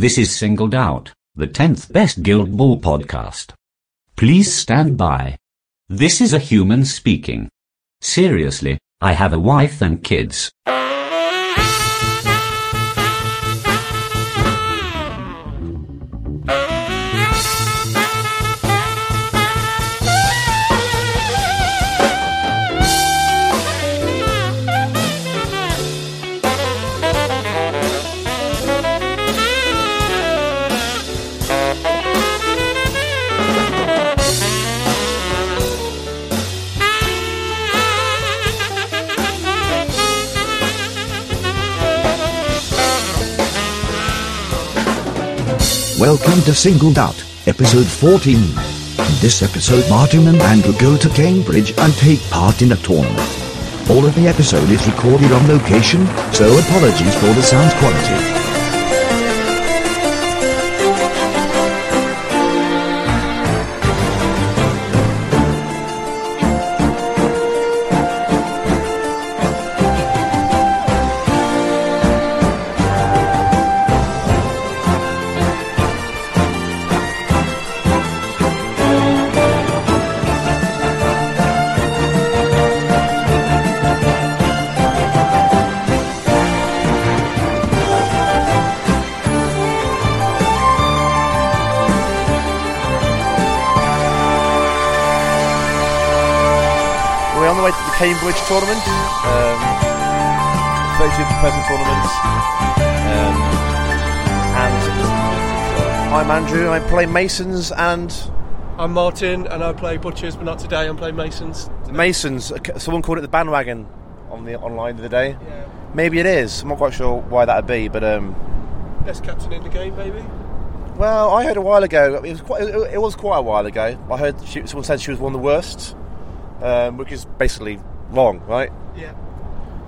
This is Singled Out, the 10th best Guild Ball podcast. Please stand by. This is a human speaking. Seriously, I have a wife and kids. Welcome to Singled Out, episode 14. In this episode, Martin and Andrew go to Cambridge and take part in a tournament. All of the episode is recorded on location, so apologies for the sound quality. Tournament, um, 32 person tournament. Um, and I'm Andrew, I play Masons and I'm Martin and I play Butchers, but not today. I'm playing Masons. Masons. uh, Someone called it the bandwagon on the online the other day. Yeah. Maybe it is. I'm not quite sure why that'd be, but um, Best captain in the game, maybe. well, I heard a while ago. It was quite. It, it was quite a while ago. I heard she, someone said she was one of the worst, um, which is basically wrong, right? Yeah.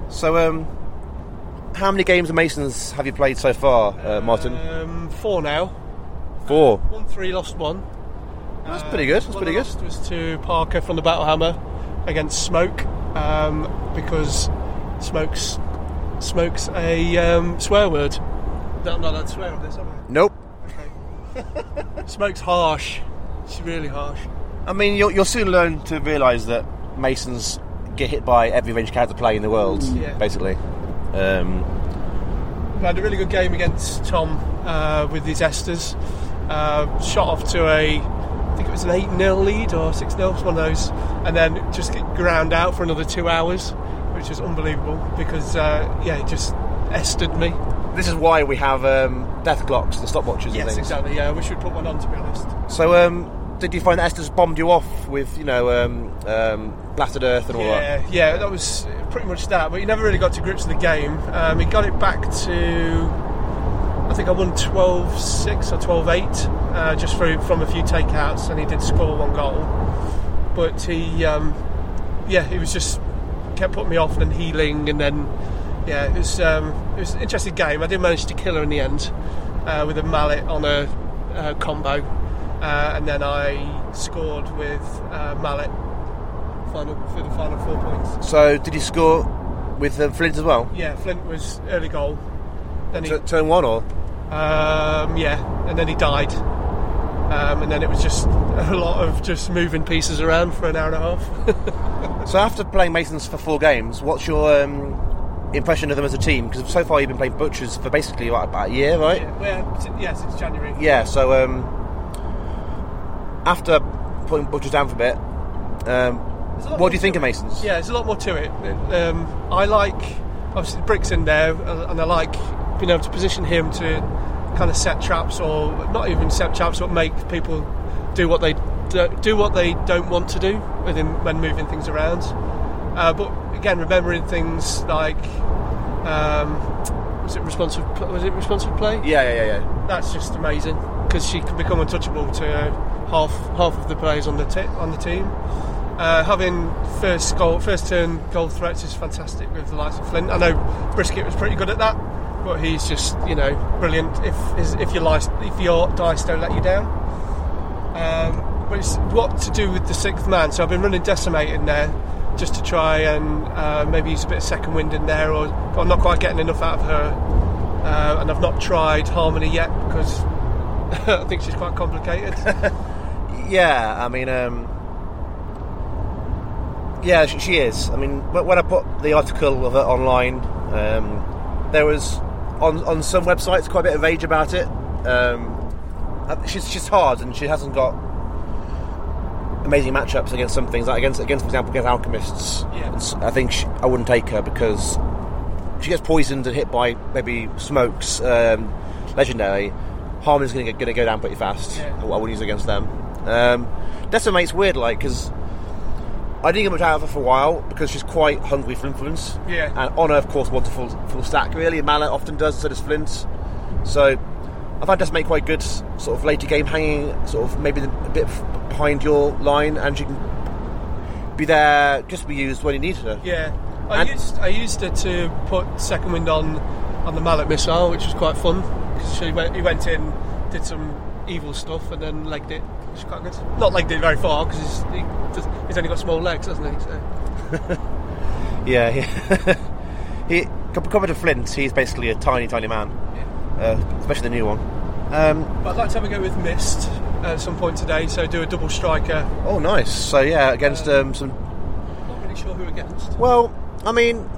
So, um, how many games of Masons have you played so far, uh, Martin? Um, four now. Four. One three, lost one. That's pretty good. That's pretty good. lost was to Parker from the Battle Hammer against Smoke um, because Smoke's Smoke's a um, swear word. No, I'm not allowed to swear on this, am Nope. I? Smoke's harsh. She's really harsh. I mean, you'll, you'll soon learn to realise that Masons get hit by every range character play in the world, Yeah. basically. Um, We had a really good game against Tom uh, with these Esters. Uh, shot off to a, I think it was an 8 0 lead or 6 0, one of those, and then just get ground out for another two hours, which was unbelievable because, uh, yeah, it just estered me. this is why we have um, death clocks, the stopwatches and Yes, exactly. Yeah, we should put one on to be honest. So, um, did you find that Esters bombed you off with, you know, um, um, blasted earth and all that? Yeah, yeah, that was pretty much that. But he never really got to grips with the game. Um, he got it back to, I think I won 12 6 or 12 8 uh, just from a few takeouts, and he did score one goal. But he, um, yeah, he was just kept putting me off and healing, and then, yeah, it was, um, it was an interesting game. I did manage to kill her in the end uh, with a mallet on a uh, combo. Uh, and then I scored with uh, mallet final for the final four points. So, did you score with um, Flint as well? Yeah, Flint was early goal. Then he, T- turn one or? um, yeah, and then he died. Um, and then it was just a lot of just moving pieces around for an hour and a half. So, after playing Masons for four games, what's your um, impression of them as a team? Because so far you've been playing Butchers for basically what, about a year, right? yeah, well, yeah, since January. Yeah, so um, after putting Butchers down for a bit, um, what do you think of. Masons? Yeah, there's a lot more to it. Um, I like obviously the bricks in there, uh, and I like being able to position him to kind of set traps, or not even set traps, but make people do what they do, do what they don't want to do within when moving things around. Uh, but again, remembering things like um, was it responsive? Was it responsive play? Yeah, yeah, yeah, yeah. That's just amazing because she can become untouchable to half half of the players on the ti on the team. Uh, having first goal, first turn goal threats is fantastic with the likes of Flint. I know Brisket was pretty good at that, but he's just you know brilliant. If if your if your dice don't let you down. Um, but it's what to do with the sixth man. So I've been running Decimate in there just to try and uh, maybe use a bit of second wind in there, or I'm not quite getting enough out of her uh, and I've not tried Harmony yet because I think she's quite complicated. Yeah, I mean, um, yeah, she, she is. I mean, when I put the article of it online, um, there was on on some websites quite a bit of rage about it. Um, uh, she's she's hard, and she hasn't got amazing matchups against some things. Like against against, for example, against alchemists. Yeah. I think she, I wouldn't take her because she gets poisoned and hit by maybe smokes. Um, legendary. Harmon's going to go down pretty fast. Yeah. I wouldn't use against them. Um, Decimate's weird, like because I didn't get much out of her for a while because she's quite hungry for influence. Yeah. And Honor, of course, wants a full full stack really. And Mallet often does, so does Flint. So I find Decimate quite good, sort of later game, hanging sort of maybe a bit behind your line, and she can be there just to be used when you need her. yeah, I And- used I used it to put second wind on on the mallet missile, which was quite fun because she went he went in, did some evil stuff, and then legged it. Which was quite good. Not legged it very far because he's, he he's only got small legs, hasn't he? So. Yeah, yeah. he compared to Flint, he's basically a tiny, tiny man, uh, especially the new one. Um, But I'd like to have a go with Mist at some point today, so do a double striker. oh, nice. So yeah, against um, some Not really sure who against. Well, I mean,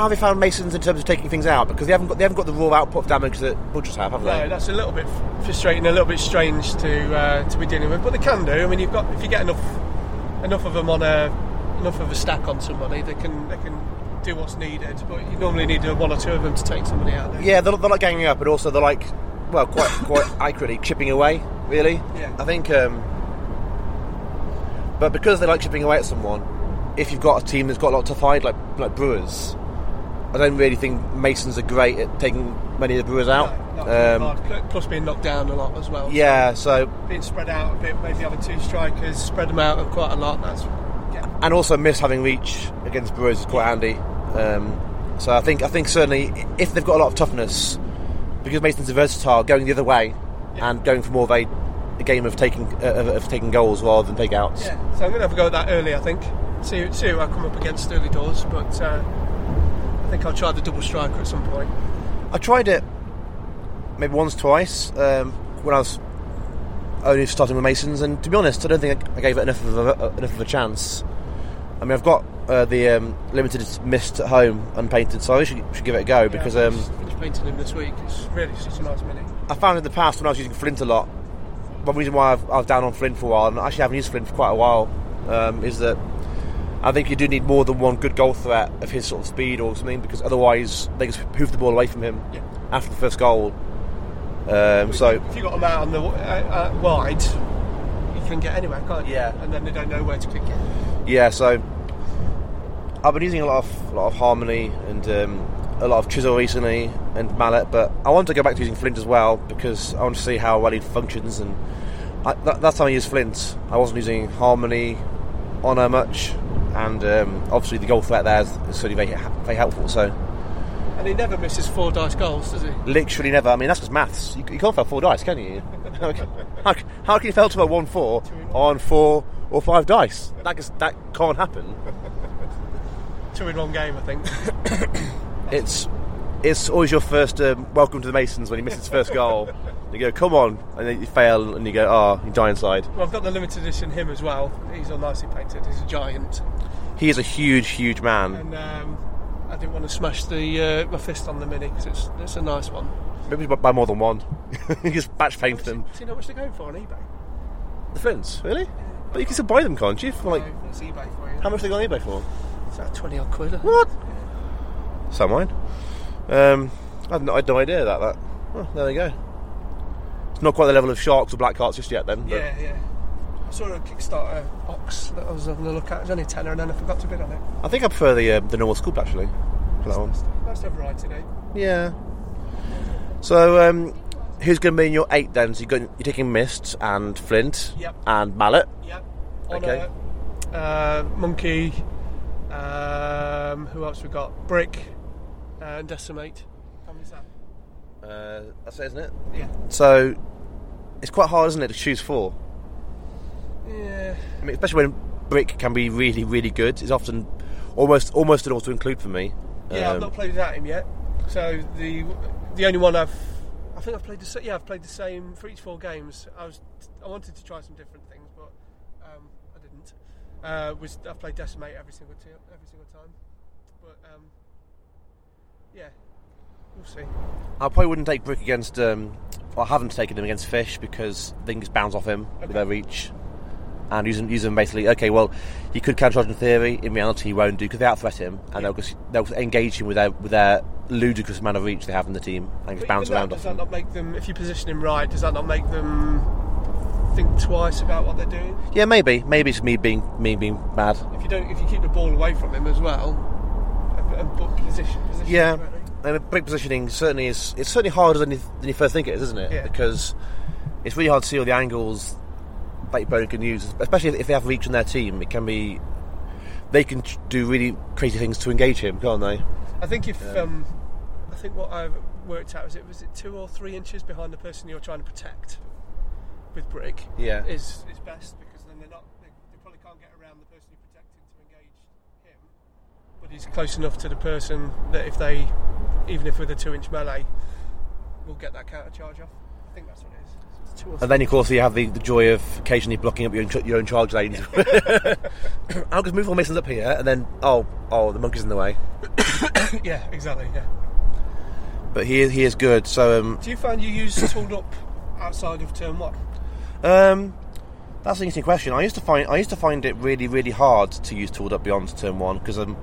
how have they found Masons in terms of taking things out? Because they haven't got they haven't got the raw output of damage that Butchers have, have No, they? that's a little bit frustrating, a little bit strange to uh, to be dealing with, but they can do. I mean, you've got if you get enough enough of them on a enough of a stack on somebody, they can they can do what's needed. But you normally need one or two of them to take somebody out. Yeah, they're, they're like ganging up, but also they're like, well, quite quite accurately chipping away. Really, Yeah. I think. Um, but because they like chipping away at someone, if you've got a team that's got a lot to fight, like like Brewers, I don't really think Masons are great at taking many of the Brewers out. No, Um. Plus being knocked down a lot as well. yeah, so being spread out a bit, maybe having two strikers, spread them out quite a lot. That's yeah. and also miss having reach against Brewers is quite handy. Um, so I think I think certainly if they've got a lot of toughness, because Masons are versatile, going the other way Yeah. and going for more of a, a game of taking uh, of, of taking goals rather than take outs. Yeah, so I'm going to have a go at that early. I think see see who I come up against early doors, but uh, think I'll try the double striker at some point. I tried it maybe once, twice um, when I was only starting with Masons, and to be honest, I don't think I, I gave it enough of a, enough of a chance. I mean, I've got uh, the um, limited mist at home unpainted, so I should, should give it a go because. yeah, I Um, finished- finished painting him this week. It's really such a nice mini. I found in the past when I was using Flint a lot, one reason why I've, I was down on Flint for a while, and I actually haven't used Flint for quite a while, um, is that I think you do need more than one good goal threat of his sort of speed or something, because otherwise they just hoof the ball away from him Yeah. after the first goal. Um, so if you got them out on the uh, uh, wide, you can get anywhere, can't you? Yeah. and then they don't know where to kick it. yeah, so I've been using a lot of a lot of harmony and um, a lot of chisel recently and mallet, but I want to go back to using Flint as well because I want to see how well he functions. And I, that, that's time I used Flint. I wasn't using harmony on her much, and um, obviously the goal threat there is is certainly very very helpful. So And he never misses four dice goals, does he? literally never. I mean that's just maths. You, you can't fail four dice, can you? how, can- how, can- you fail to a one four on four or five dice? That just, that can't happen. Two in one game, I think. It's it's always your first um, welcome to the Masons when he misses his first goal. You go, come on, and then you fail, and you go, oh, you die inside. well, I've got the limited edition him as well. He's all nicely painted. He's a giant, He is a huge, huge man. and um, I didn't want to smash the uh, my fist on the mini because it's it's a nice one. Maybe buy- buy more than one. you just batch paint them. Do you know how much they're going for on eBay? The Flint's, really? But you can still buy them, can't you? For like, No, that's eBay for you. how much they got on eBay for? It's like twenty odd quid. What? So mine. Um, I had no, I had no idea that. That. Oh, there we go. Not quite the level of sharks or black hearts just yet, then. but- Yeah, yeah. I saw a Kickstarter box that I was having a look at. It was only tenner, and then I forgot to bid on it. I think I prefer the uh, the normal scoop actually. For that one. Nice to have variety, eh? Yeah. So, um, who's going to be in your eight then? So you're, going, you're taking Mist and Flint Yep. and Mallet. Yeah. Okay. Uh, Monkey. Um, who else we got? Brick uh, and Decimate. How many's that? Uh, that's it, isn't it? Yeah. So it's quite hard, isn't it, to choose four? Yeah. I mean, especially when Brick can be really, really good. It's often almost almost an auto include for me. Yeah, I've Um, not played without him yet. So the the only one I've I think I've played the yeah I've played the same for each four games. I was I wanted to try some different things, but um, I didn't. Uh, was I've played Decimate every single t- every single time, but um, yeah, we'll see. I probably wouldn't take Brick against. Um, well, I haven't taken him against Fish because things bounce off him with their reach. And use him basically. Okay, well, he could counter in theory. In reality, he won't do because they out threat him, and they'll they'll engage him with their with their ludicrous amount of reach they have in the team and just bounce even that, around does that him. not make them? If you position him right, does that not make them think twice about what they're doing? Yeah, maybe. Maybe it's me being me being bad. If you don't, if you keep the ball away from him as well, and, and position, position Yeah. And brick positioning certainly is. It's certainly harder than you, than you first think it is, isn't it? Yeah. Because it's really hard to see all the angles that your opponent can use, especially if, they have reach on their team. It can be. They can do really crazy things to engage him, can't they? I think if um, I think what I've worked out is it was it two or three inches behind the person you're trying to protect with brick Yeah. is is best because then they're not they, they probably can't get around the person you're protecting to engage him, but he's close enough to the person that if they even if with a two inch melee, will get that counter charge off. I think that's what it is. It's two or And then, of course, you have the, the joy of occasionally blocking up your own, your own charge lanes. I'll just move formations up here, and then oh, oh, the monkey's in the way. yeah, exactly. Yeah. But he is, he is good. So um, Do you find you use tooled up outside of turn one? um, that's an interesting question. I used to find I used to find it really really hard to use tooled up beyond turn one because um,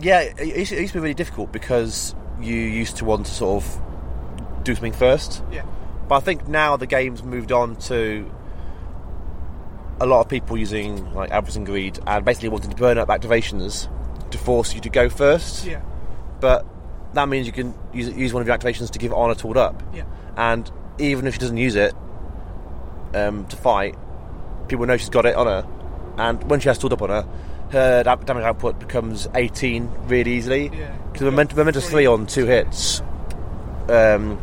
yeah, it, used to- it used to be really difficult because you used to want to sort of do something first. Yeah. But I think now the game's moved on to a lot of people using like avarice and greed and basically wanting to burn up activations to force you to go first. Yeah. But that means you can use, use one of your activations to give Honor tooled up. Yeah. And even if she doesn't use it um, to fight, people know she's got it on her. And when she has tooled up on her, her damage output becomes 18 really easily. Yeah. Because the moment, momentous 3 on two hits. Um,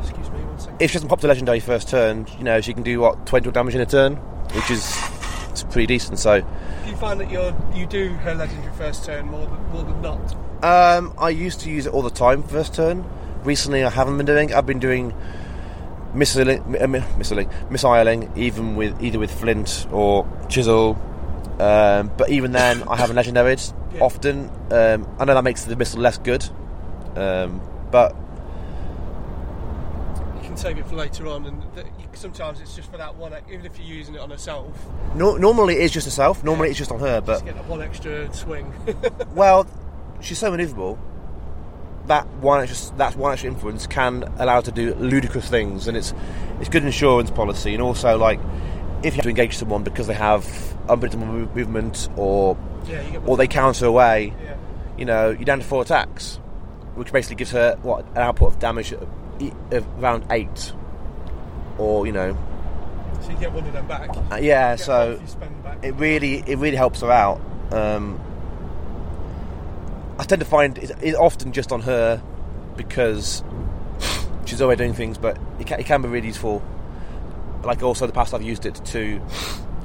Excuse me one second. if she doesn't pop to legendary first turn, you know she can do what twenty damage in a turn, which is it's pretty decent. So Do you find that you're you do her legendary first turn more than more than not? um, I used to use it all the time first turn. Recently, I haven't been doing. I've been doing missiling, uh, mi- missiling, missiling, even with either with flint or chisel. Um, but even then, I haven't legendaried Yeah. often. Um, I know that makes the missile less good, um, but You can save it for later on, and th- sometimes it's just for that one. Even if you're using it on herself, no, normally it is just herself. Normally it's just on her, but just get that one extra swing. Well, she's so maneuverable. That one extra, that one extra influence can allow her to do ludicrous things, and it's it's good insurance policy. And also, like, if you have to engage someone because they have unpredictable movement, or yeah, or they counter away, Yeah. you know, you're down to four attacks, which basically gives her what an output of damage of, of around eight, or you know, So you get one of them back. uh, yeah. So half you spend back. it really it really helps her out. Um, I tend to find it, it's often just on her because she's already doing things, but it can, it can be really useful. Like also the past I've used it to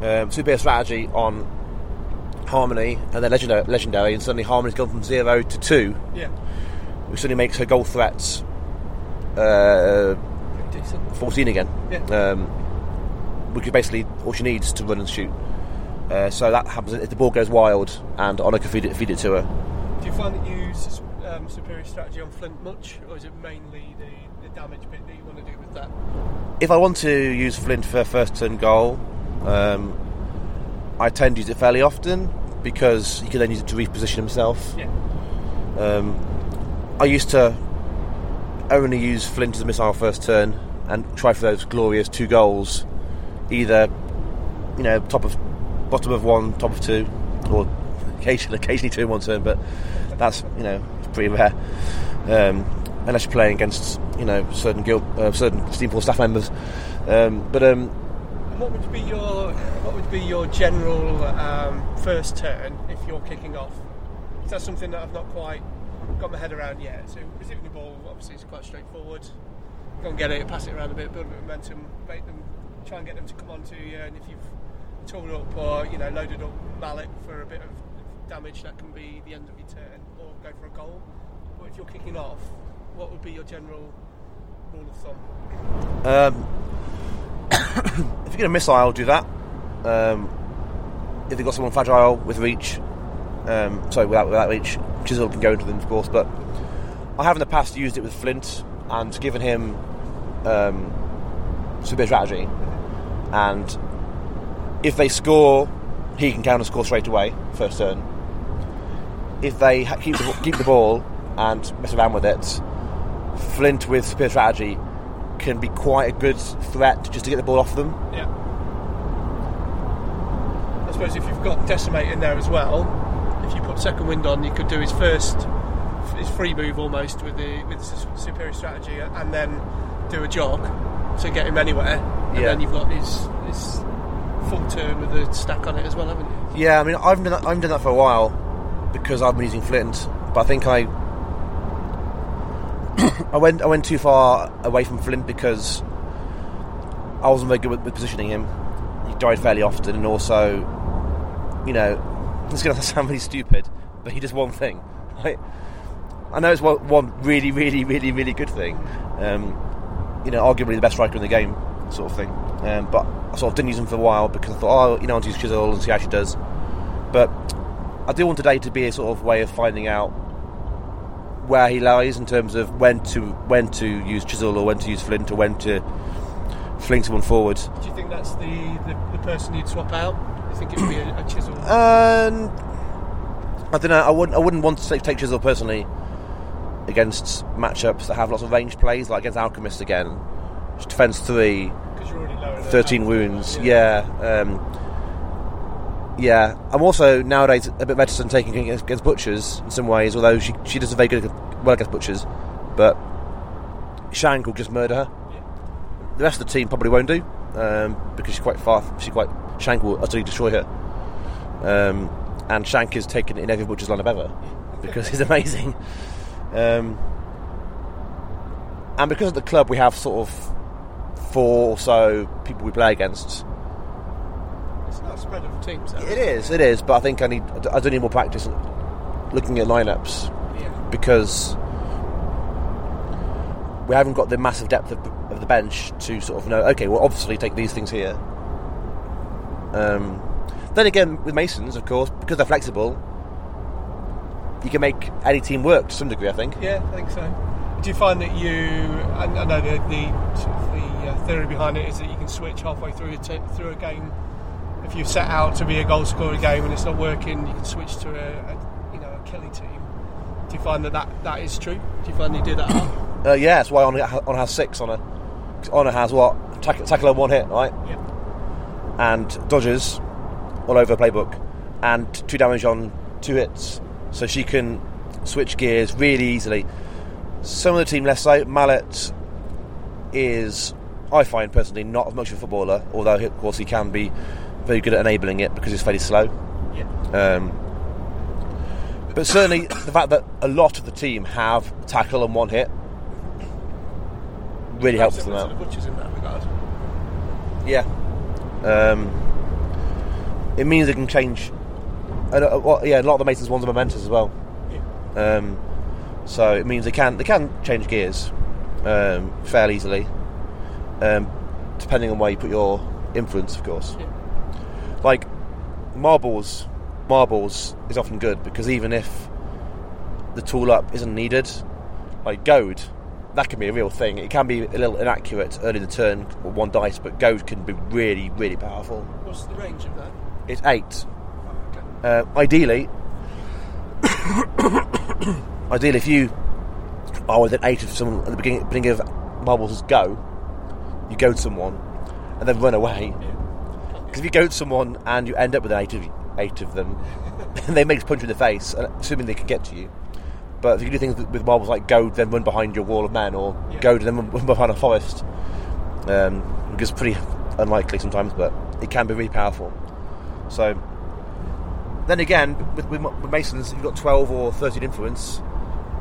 um, superior strategy on Harmony and then legendary, legendary, and suddenly Harmony's gone from zero to two, yeah, which suddenly makes her goal threats uh, 14 again, Yeah. um, which is basically all she needs to run and shoot. Uh, so that happens if the ball goes wild and Honor can feed it, feed it to her. Do you find that you use um, superior strategy on Flint much, or is it mainly the, the damage bit that you want to do with that? If I want to use Flint for a first turn goal, um, I tend to use it fairly often because he can then use it to reposition himself. Yeah. Um, I used to only use Flint as a missile first turn and try for those glorious two goals, either you know top of bottom of one, top of two, or occasionally occasionally two in one turn. But that's you know pretty rare. Um, unless you're playing against you know certain guild, uh, certain Steamforged staff members. Um, but um, what would be your what would be your general um, first turn if you're kicking off? Is that something that I've not quite got my head around yet? So receiving the ball obviously is quite straightforward. Go and get it, pass it around a bit, build a bit of momentum, make them try and get them to come onto you. And if you've tooled up or you know loaded up mallet for a bit of damage, that can be the end of your turn. Or go for a goal. But if you're kicking off, what would be your general rule of thumb? Um, if you're going to missile, do that. Um, if you've got someone fragile with reach, um, sorry, without, without reach, Chisel can go into them, of course. But I have in the past used it with Flint and given him um, strategy. And if they score, he can counter score straight away, first turn. If they ha- keep the, keep the ball and mess around with it, Flint with superior strategy can be quite a good threat just to get the ball off them. Yeah. I suppose if you've got Decimate in there as well, if you put second wind on, you could do his first, his free move almost with the with the superior strategy, and then do a jog to get him anywhere. And Yeah. then you've got his his full turn with a stack on it as well, haven't you? Yeah, I mean, I've done that, I've done that for a while because I've been using Flint, but I think I I went I went too far away from Flint because I wasn't very good with, with positioning him. He died fairly often, and also, you know, it's going to sound really stupid, but he does one thing. Right? I know it's one, one really, really, really, really good thing. Um, you know, arguably the best striker in the game, sort of thing. Um, but I sort of didn't use him for a while because I thought, oh, you know, I'll use Chisel and see how she does. But I do want today to be a sort of way of finding out where he lies in terms of when to when to use Chisel or when to use Flint or when to fling someone forward. Do you think that's the, the, the person you'd swap out? You think it would be a, a chisel? Um, I don't know. I wouldn't. I wouldn't want to take, take Chisel personally against matchups that have lots of range plays, like against Alchemist again, which defends three, Because you're already lower 13 that. wounds. Yeah. Um, yeah. I'm also nowadays a bit reticent taking against, butchers in some ways, although she she does a very good well against butchers, but Shank will just murder her. The rest of the team probably won't do um, because she's quite far. She quite Shank will utterly destroy her. Um, and Shank is taken in every butcher's lineup ever because he's amazing. Um, and because at the club we have sort of four or so people we play against. It's not a spread of teams. Though, It is, it is, but I think I need I do need more practice looking at lineups Yeah. because we haven't got the massive depth of, of the bench to sort of know. Okay, well, obviously take these things here. Um, then again, with Masons, of course, because they're flexible, you can make any team work to some degree. I think. Yeah, I think so. Do you find that you? I, I know the the, sort of the uh, theory behind it is that you can switch halfway through a t- through a game. If you've set out to be a goal scorer game and it's not working, you can switch to a, a you know a killy team. Do you find that, that that is true? Do you find you do that? Uh, yeah, that's why on Honor has six on a. Honor has what? Tackle, tackle on one hit, right? yeah. and dodges all over the playbook, and two damage on two hits, so she can switch gears really easily. Some of the team less so. Mallet is, I find personally, not as much of a footballer, although of course he can be very good at enabling it because it's fairly slow. Yeah. Um, but certainly the fact that a lot of the team have tackle and one hit really helps them out. the in that regard. Yeah. Um, it means they can change. And, uh, well, yeah, a lot of the Masons ones are momentous as well. Yeah. Um, so it means they can they can change gears um, fairly easily, um, depending on where you put your influence, of course. Yeah. Like marbles, marbles is often good because even if the tool up isn't needed, like goad, that can be a real thing. It can be a little inaccurate early in the turn with one dice, but goad can be really, really powerful. What's the range of that? It's eight. Okay. Uh, ideally, ideally, if you are within eight of someone at the beginning, beginning of marbles' go, you goad someone and then run away. Because if you goad someone and you end up with eight of eight of them, they make a punch you in the face, assuming they can get to you. But if you do things with- with marbles like goad, then run behind your wall of men, or Yeah. goad and then run behind a forest, um, which is pretty unlikely sometimes, but it can be really powerful. So, then again, with, with, with Masons, you've got 12 or 13 influence.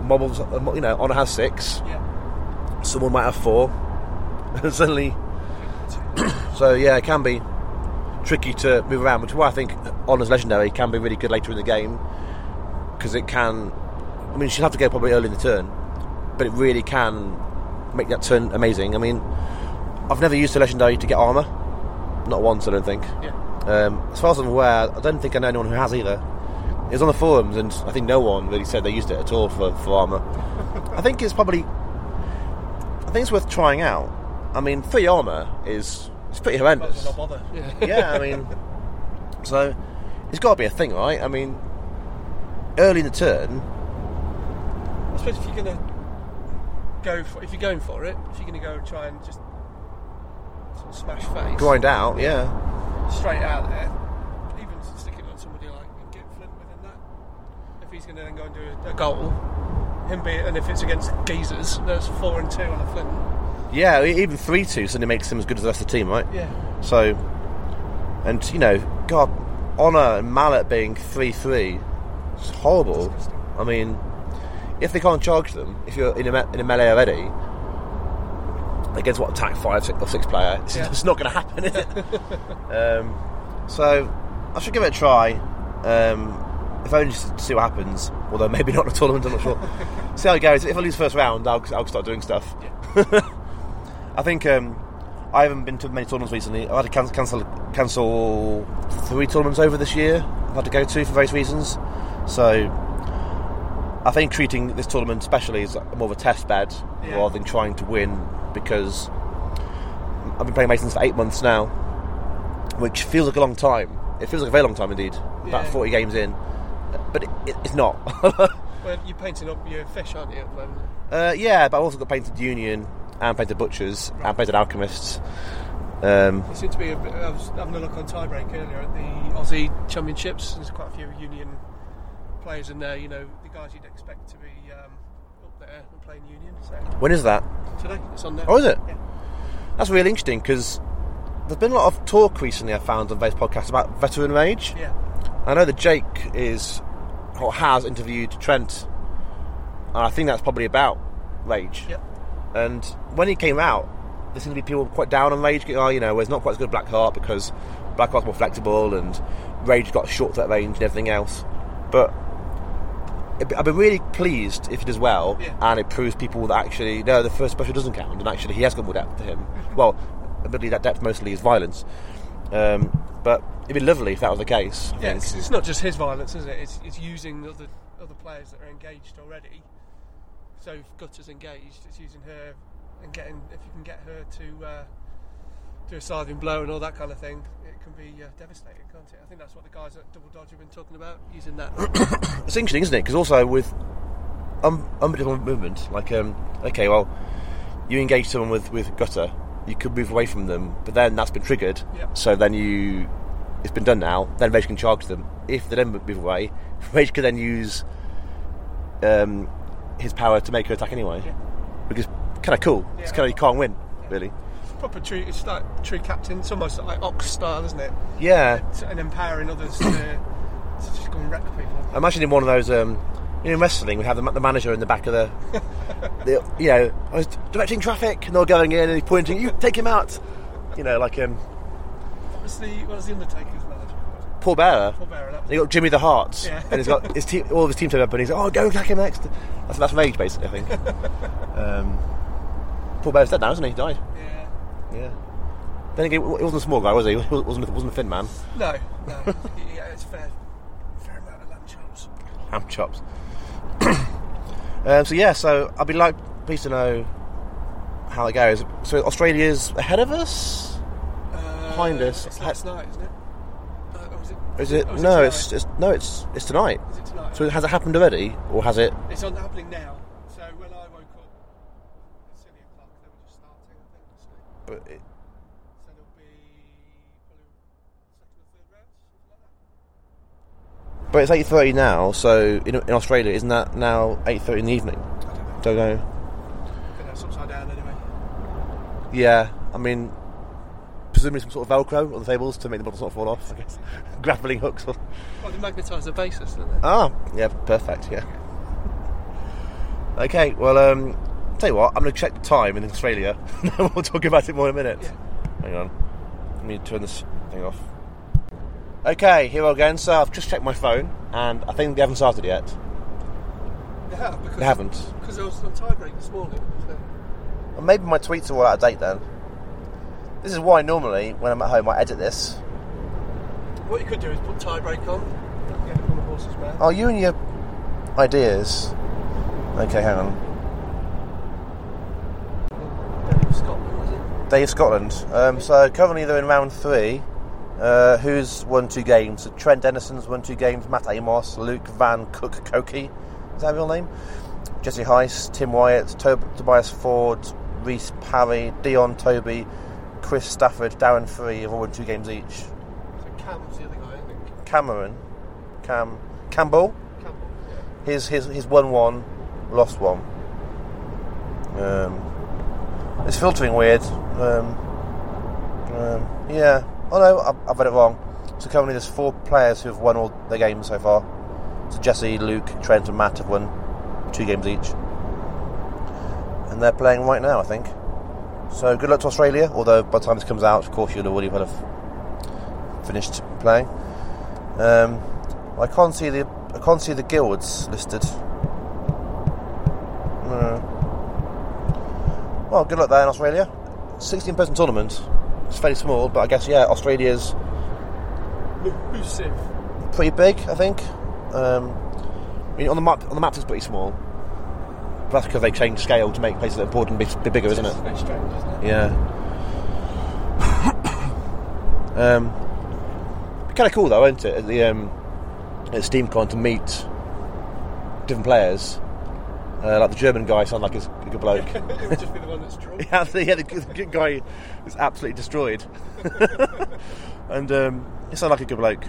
Marbles, uh, you know, Honor has six. Yeah. Someone might have four. And suddenly, so yeah, it can be tricky to move around, which is why I think Honor's Legendary can be really good later in the game because it can I mean, she'll have to go probably early in the turn, but it really can make that turn amazing. I mean, I've never used a legendary to get armour, not once, I don't think. Yeah. Um, as far as I'm aware, I don't think I know anyone who has either. It was on the forums, and I think no one really said they used it at all for, for armour. I think it's probably. I think it's worth trying out. I mean, three armour is it's pretty horrendous. not bother. Yeah. yeah, I mean, so it's got to be a thing, right? I mean, early in the turn, I suppose if you're gonna go for, if you're going for it, if you're gonna go and try and just sort of smash face, grind out, yeah. straight out there, even stick it on somebody like and get Flint within that. If he's gonna then go and do a, a goal, him be and if it's against geezers, that's four and two on a Flint. Yeah, even 3 2 suddenly makes him as good as the rest of the team, right? Yeah. So, and you know, God, Honor and Mallet being 3 3, it's horrible. I mean, if they can't charge them, if you're in a, me- in a melee already, against what attack 5 six, or 6 player, it's, Yeah. it's not going to happen, is it? um, so, I should give it a try. Um, if only just to see what happens, although maybe not in the tournament, I'm not sure. see how it goes. If I lose first round, I'll, I'll start doing stuff. I think um, I haven't been to many tournaments recently. I've had to can- cancel cancel three tournaments over this year. I've had to go to for various reasons. So I think treating this tournament especially is more of a test bed Yeah. rather than trying to win because I've been playing Masons for eight months now, which feels like a long time. It feels like a very long time indeed. About forty games in, but it, it, it's not. Well, you're painting up your fish, aren't you, at the moment? Uh, yeah, but I've also got Painted Union and Painted Butchers and Painted Alchemists. Um, You seem to be. A bit, I was having a look on tiebreak earlier at the Aussie Championships. There's quite a few Union players in there. You know, the guys you'd expect to be um, up there and playing Union. So when is that? today it's on there. Oh, is it? Yeah. That's really interesting because there's been a lot of talk recently I found on various podcasts about veteran rage. Yeah. I know that Jake is or has interviewed Trent, and I think that's probably about rage. Yep. And when he came out, there seemed to be people quite down on Rage. Oh, you know, it's not quite as good as Blackheart because Blackheart's more flexible and Rage got a short threat range and everything else. But I've been really pleased if he does well Yeah. and it proves people that actually, no, the first special doesn't count and actually he has got more depth to him. well, admittedly, that depth mostly is violence. Um, but it'd be lovely if that was the case. I Yeah, it's not just his violence, is it? It's, it's using other other players that are engaged already. So if Gutter's engaged, it's using her and getting if you can get her to uh, do a scything blow and all that kind of thing, it can be uh, devastating, can't it? I think that's what the guys at Double Dodge have been talking about, using that. It's interesting, isn't it? Because also with um, unpredictable movement, like um, okay, well, you engage someone with with gutter, you could move away from them, but then that's been triggered. Yep. So then you, it's been done now. Then Rage can charge them. If they then move away, Rage can then use um, his power to make her attack anyway, Yeah. which is kind of cool. It's kind of you can't win, really. Proper true, it's like true captain. It's almost like Ox style, isn't it? Yeah, And empowering others to, to just go and wreck people. Imagine in one of those, um, you know, in wrestling, we have the, the manager in the back of the, the you know, I was directing traffic, and they're going in, and he's pointing, you take him out. You know, like um, What was the what was the Undertaker's? Paul Bearer. Paul Bearer. And you got Jimmy the Hart, Yeah. and he's got his team, all of his team turned up, and he's like, oh, go attack him next. That's that's Rage, basically, I think. um, Paul Bearer's dead now, isn't he? He died. yeah. Yeah. Then again, he wasn't a small guy, was he? He wasn't, wasn't a thin man. No, no. yeah, it's fair. Fair amount of lamb chops. ham chops. um, so yeah, so I'd be like pleased to know how it goes. So Australia's ahead of us. Uh, Behind us. It's last night, isn't it? Is it? Oh, is no, tonight? it's, it's no, it's it's tonight. Is it tonight? So has it happened already, or has it? it's on happening now. So when I woke up, at silly o'clock, they were just starting. I think. But it so there'll be probably second or third round, something like that. but it's eight thirty now. So in, in Australia, isn't that now eight thirty in the evening? I don't know. Don't know. That's upside down anyway. Yeah, I mean, presumably some sort of Velcro on the tables to make the bottles not fall off. I guess grappling hooks. Or, Well, they magnetise the basis, don't they? Ah, yeah, perfect, yeah. Okay, well, um, tell you what, I'm going to check the time in Australia. we'll talk about it more in a minute. Yeah. Hang on. Let me turn this thing off. Okay, here we go again. So I've just checked my phone, and I think they haven't started yet. They have because They haven't. because there was a tie break this morning. So. Well, maybe my tweets are all out of date then. This is why normally when I'm at home I edit this. What you could do is put tie break on. Get on the horse's mouth. Oh, you and your ideas. Okay, hang on. Was Scotland, was it? Day of Scotland. Um, so currently they're in round three. Uh, who's won two games? So Trent Dennison's won two games. Matt Amos, Luke Van Cook Koki. Is that a real name? Jesse Heiss, Tim Wyatt, Tob- Tobias Ford, Reese Parry, Dion Toby, Chris Stafford, Darren Free have all won two games each. So Cam was the other guy, I think. Cameron, Cam Campbell, Campbell. his his his won one, lost one. Um, it's filtering weird. Um, um, yeah. Oh no, I've, I've read it wrong. So currently there's four players who have won all their games so far. So Jesse, Luke, Trent, and Matt have won two games each, and they're playing right now, I think. So good luck to Australia. Although by the time this comes out, of course you'll already have finished playing. Um, I can't see the I can't see the guilds listed. No. Well, good luck there in Australia. 16 person tournament. It's fairly small, but I guess yeah, Australia's pretty big. I think. Um, I mean, on the map, on the maps it's pretty small. But that's because they changed scale to make places that are important be, be bigger, isn't it? Strange, isn't it? Yeah. um, kind of cool though, isn't it? At the um, at SteamCon to meet different players. Uh, like the German guy sounded like a good bloke. it would just be the one that's drawn. yeah, the, yeah, the, good guy is absolutely destroyed. and um, he sounded like a good bloke.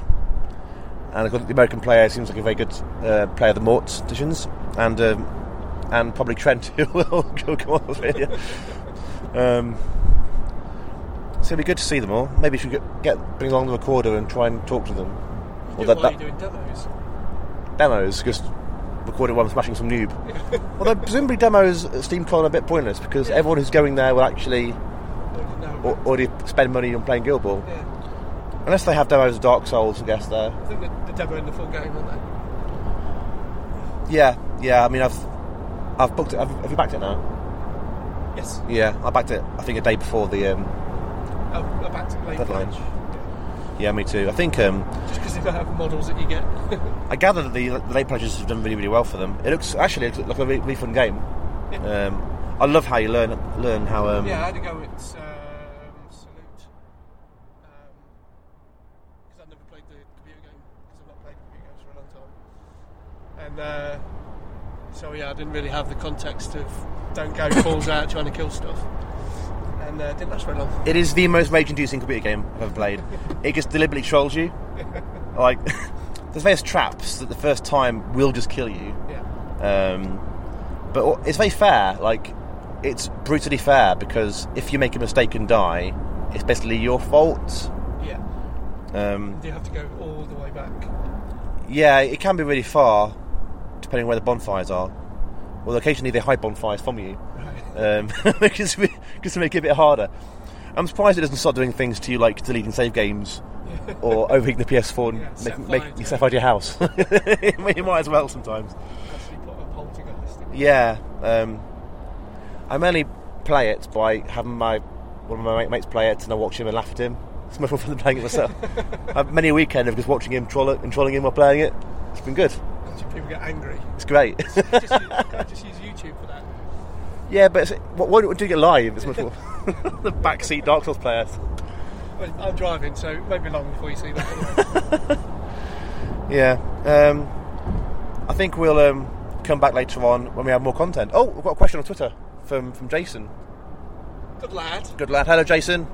And the American player seems like a very good uh, player of the Morticians, and um, and probably Trent who will will come on Australia. um, so it'd be good to see them all. Maybe we should get, get bring along the recorder and try and talk to them. You Or that- while that- you're doing demos. demos, just recording while I'm smashing some noob. Although presumably demos at SteamCon are a bit pointless because Yeah. everyone who's going there will actually already spend money on playing Guild Ball. yeah. Unless they have demos of Dark Souls, I guess there. I think the, the demo in the full game, aren't they? Yeah, yeah. I mean, I've I've booked it. Have, have you backed it now? Yes. Yeah, I backed it. I think a day before the. Um, Oh, uh, back to late Deadline. pledge. yeah, me too. I think um, Just because they don't have models that you get. I gather that the, the late pledges have done really, really well for them. It looks actually it looks like a really, really fun game. Yeah. Um, I love how you learn learn how. Um, yeah, I had to go with um, Salute. Because I've never played the computer game. Because I've not played computer games for a long time. And uh, so, yeah, I didn't really have the context of don't go balls out trying to kill stuff. And uh, didn't last very long. It is the most rage-inducing computer game I've ever played. it just deliberately trolls you. like, there's various traps that the first time will just kill you. Yeah. Um, but it's very fair. Like, it's brutally fair because if you make a mistake and die, it's basically your fault. Yeah. Um, Do you have to go all the way back? yeah, it can be really far, depending on where the bonfires are. Well, occasionally they hide bonfires from you, um, just, to- just to make it a bit harder. I'm surprised it doesn't start doing things to you like deleting save games or overheating the PS4 and Yeah, make, make fire to you it. set fire to your house. you might as well sometimes. Actually put a poltergeist in. Yeah, um, I mainly play it by having my one of my mates play it and I watch him and laugh at him. It's much more fun than playing it myself. I've many a weekend of just watching him troll it and trolling him while playing it. It's been good. People get angry. It's great. just, use, just use YouTube for that. Yeah, but it's, why don't you get live? It's much more the backseat Dark Souls players. Well, I'm driving, so it won't be long before you see that. Yeah. Um, I think we'll um, come back later on when we have more content. Oh, we've got a question on Twitter from from Jason. Good lad. Good lad. Hello, Jason.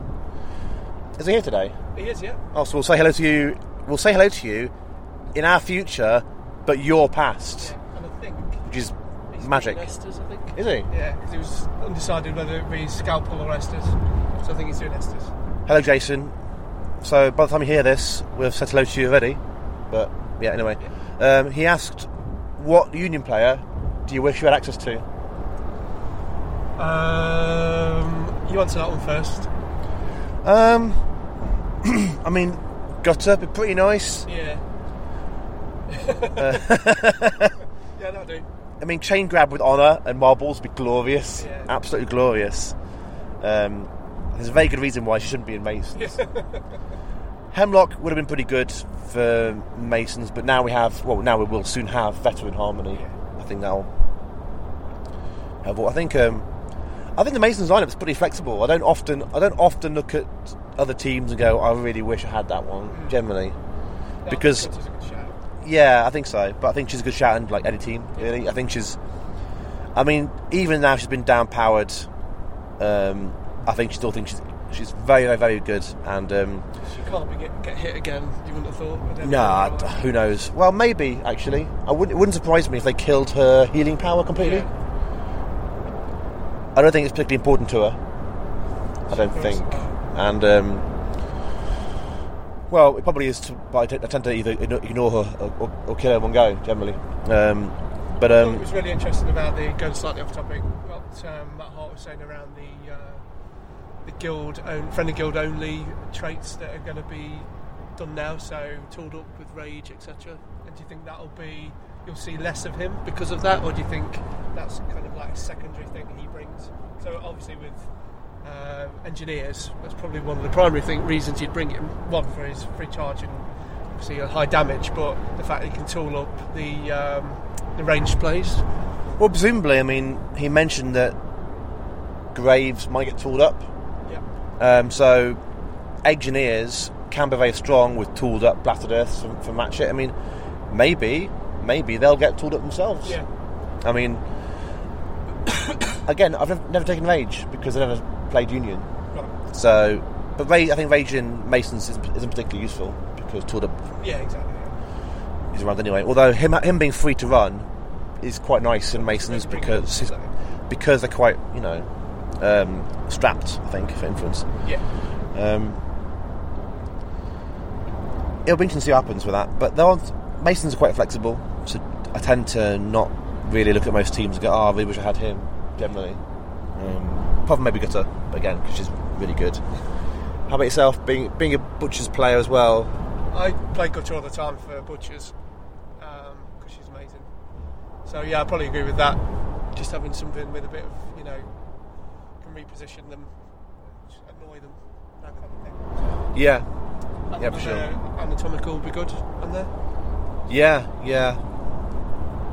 Is he here today? He is, yeah. Oh, so we'll say hello to you. We'll say hello to you in our future, but your past, And I think which is he's magic. Esters, I think. Is he? Yeah, because he was undecided whether it be Scalpel or Esters. So I think he's doing Estes. Hello, Jason. So by the time you hear this, we've said hello to you already. But yeah, anyway, um, he asked, "What Union player do you wish you had access to?" Um, you answer that one first. Um, I mean, Gutter, be pretty nice. Yeah. yeah, that'll do. I mean, chain grab with honour and marbles would be glorious, Yeah. absolutely glorious. Um, there's a very good reason why she shouldn't be in Masons. Hemlocke would have been pretty good for Masons, but now we have, well, now we will soon have veteran harmony. I think that'll have. I think, um, I think the Masons lineup is pretty flexible. I don't often, I don't often look at other teams and go, I really wish I had that one. Generally, because yeah, I think so. But I think she's a good shout in like any team. Really, I think she's. I mean, even now she's been downpowered. Um, I think she still thinks she's she's very, very, very good. And um, She can't be get, get hit again. You wouldn't have thought. No, nah, who knows? Well, maybe actually. I wouldn't. It wouldn't surprise me if they killed her healing power completely. Yeah. I don't think it's particularly important to her. I don't think. And um, well, it probably is. To, but I, tend to either ignore her or, or, or kill her in one go generally. Um, but um, it was really interesting about the going slightly off topic. What um, Matt Hart was saying around the uh, the guild own, friendly guild only traits that are going to be done now. So tooled up with rage, etc. And do you think that'll be you'll see less of him because of that, or do you think that's kind of like a secondary thing he brings? So obviously with uh, engineers, that's probably one of the primary thing, reasons you'd bring him. One for his free charge and obviously a high damage, but the fact that he can tool up the um, the ranged plays. Well, presumably, I mean, he mentioned that Graves might get tooled up. Yeah. Um, so, engineers can be very strong with tooled up blasted earths for, for match it. I mean, maybe, maybe they'll get tooled up themselves. Yeah. I mean, again, I've never, never taken Rage because I never played Union. Right. So, but Rage, I think Rage in Masons isn't, isn't particularly useful because tooled up Yeah, exactly. yeah. is around anyway. Although him him being free to run is quite nice in Masons because because they're quite you know um, strapped. I think for influence. Yeah. Um, it'll be interesting to see what happens with that. But they're on, Masons are quite flexible, so I tend to not really look at most teams and go, "Oh, I really wish I had him." Generally, um, apart from maybe Gutter again because she's really good. How about yourself? Being being a butcher's player as well. I play Gutter all the time for Butchers because she's amazing. So yeah, I probably agree with that. Just having something with a bit of, you know, can reposition them, annoy them, that kind of thing. Yeah, I Yeah, for sure. Anatomical would be good on there. Yeah, yeah.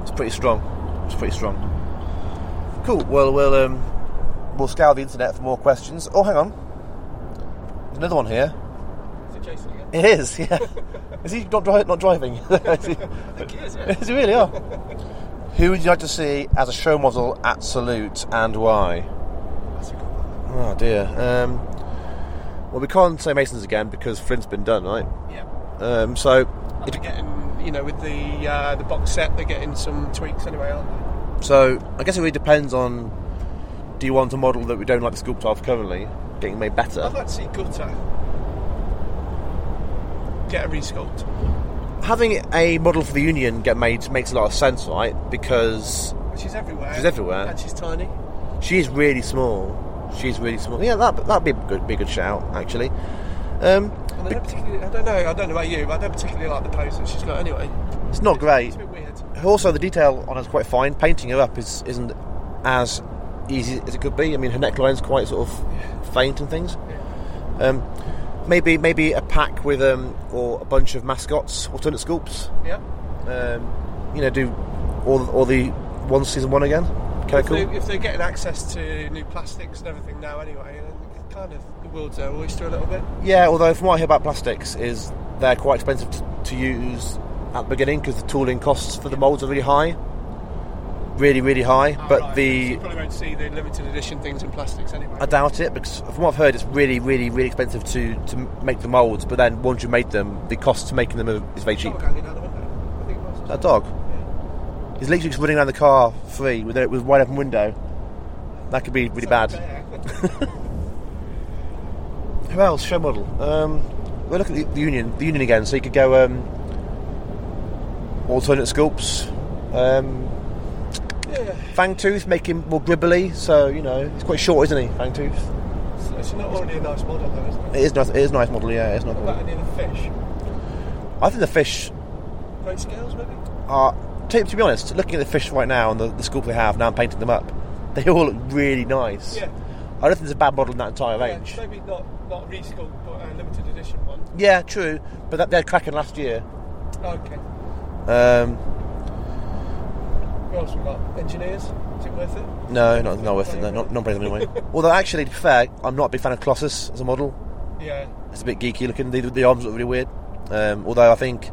It's pretty strong. It's pretty strong. Cool. Well, we'll um, we'll scour the internet for more questions. Oh, hang on. There's another one here. Is it Jason again? It is. Yeah. is he not, dri- not driving? is, he, I think he is, yeah. is he really? Oh. Who would you like to see as a show model at Salute and why? That's a good one. Oh dear. Um, well, we can't say Masons again because Flint's been done, right? Yeah. Um, so And they're getting, you know, with the uh, the box set, they're getting some tweaks anyway, aren't they? So I guess it really depends on do you want a model that we don't like the sculpt of currently getting made better? I'd like to see Gutter get a resculpt. Having a model for the Union get made makes a lot of sense, right? Because She's everywhere. She's everywhere. And she's tiny. she is really small. She's really small. Yeah, that that'd be a good, be a good shout actually. Um, I don't particularly, I don't know, I don't know about you, but I don't particularly like the pose that she's got anyway. it's not great. It's a bit weird. Also, the detail on her is quite fine. Painting her up is isn't as easy as it could be. I mean, her neckline's quite sort of faint and things. Um, maybe maybe a pack with um, or a bunch of mascots, alternate sculpts. Yeah. um, you know, do all all the one season one again. Okay, If, cool. they, if they're getting access to new plastics and everything now anyway, kind of the world's their oyster a little bit. Yeah, although from what I hear about plastics is they're quite expensive to, to use at the beginning because the tooling costs for the molds are really high, really really high. Ah, but right, the you probably won't see the limited edition things in plastics anyway. I doubt it because from what I've heard, it's really really really expensive to to make the molds. But then once you made them, the cost to making them is very cheap. Dog hanging out the window. I think it was. That dog. He's literally just running around the car free with a with wide open window. That could be really bad. Who else? Show model. Um, we'll look at the, Union. The Union again. So you could go um, alternate sculpts. Um. Fangtooth, make him more gribbly. So you know he's quite short, isn't he? Fangtooth. It's, it's not already a nice model though, isn't it? It is nice. It is a nice model. Yeah, it's not. What about any of the fish? I think the fish Greyscales maybe? are to, to be honest, looking at the fish right now and the, the sculpt they have, now I'm painting them up, they all look really nice. Yeah. I don't think there's a bad model in that entire Yeah, range. maybe not not a resculpt, but a limited edition one. Yeah, true. But that, they're cracking last year. Okay. Um, What else we got? Engineers. Is it worth it? no, not, not worth it. No, not, not brave anyway. Although, actually, to be fair, I'm not a big fan of Colossus as a model. Yeah. It's a bit geeky looking. The, the arms look really weird. Um, although I think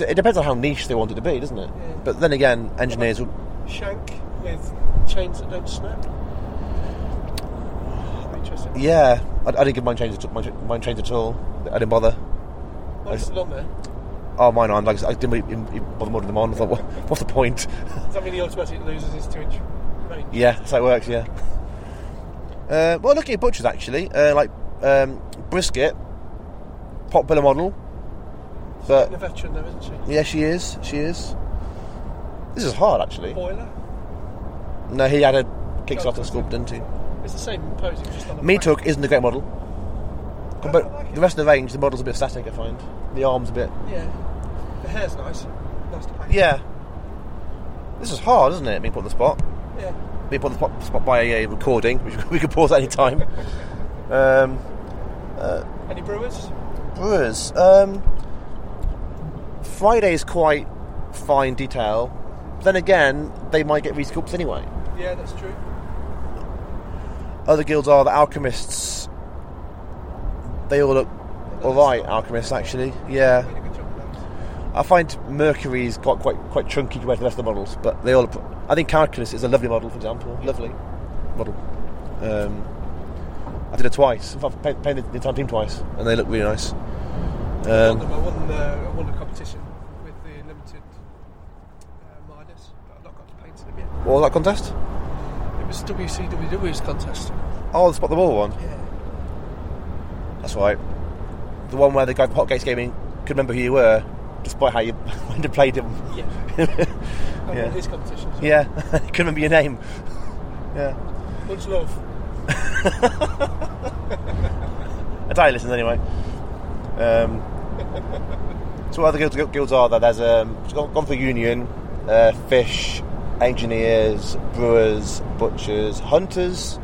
it depends on how niche they want it to be, doesn't it? Yeah. But then again, engineers will. Shank with chains that don't snap. Interesting. Yeah, I, I didn't give mine change at mine, mine change at all. I didn't bother. What's still on there? Oh, mine aren't. Like, I didn't even bother modding them on. I thought, what, what's the point? Does that mean the automatic loses his two inch range? yeah, that's how it works. Yeah. Uh, well, looking at butchers actually, uh, like um, brisket, popular model, but A veteran though, isn't she? yeah, she is. She is. This is hard actually. Boiler. No, he had a Kickstarter Oh, sculpt, didn't he? It's the same pose. It's just on Meat. Hook isn't a great model. But the rest of the range, the model's a bit static, I find. The arm's a bit. Yeah. The hair's nice. Nice to paint. Yeah. This is hard, isn't it? Being put on the spot. Yeah. Being put on the spot, spot by a recording, which we could pause at any time. um, Any brewers? Brewers. Um, Friday's quite fine detail. Then again, they might get resculpts anyway. Yeah, that's true. Other guilds are the alchemists. They all look alright, alchemists actually. Yeah. Did a good job with those. I find Mercury's got quite quite chunky compared to the rest of the models, but they all. I think Calculus is a lovely model, for example. Lovely model. Um, I did it twice. In fact, I painted the entire team twice, and they look really nice. I Um, won, I won, uh, I won a competition with the limited uh, Midas, but I've not got to paint them yet. what was that contest? It was WCWW's contest. Oh, the spot the wall one. Yeah. That's right. The one where the guy from Hot Gates Gaming could remember who you were, despite how you went and played him. Yeah. Yeah. his competition. Yeah, couldn't remember your name. Yeah. Much love. I doubt he listens anyway. Um, so what other guilds, guilds are there? There's um, gone for Union, uh, Fish, Engineers, Brewers, Butchers, Hunters.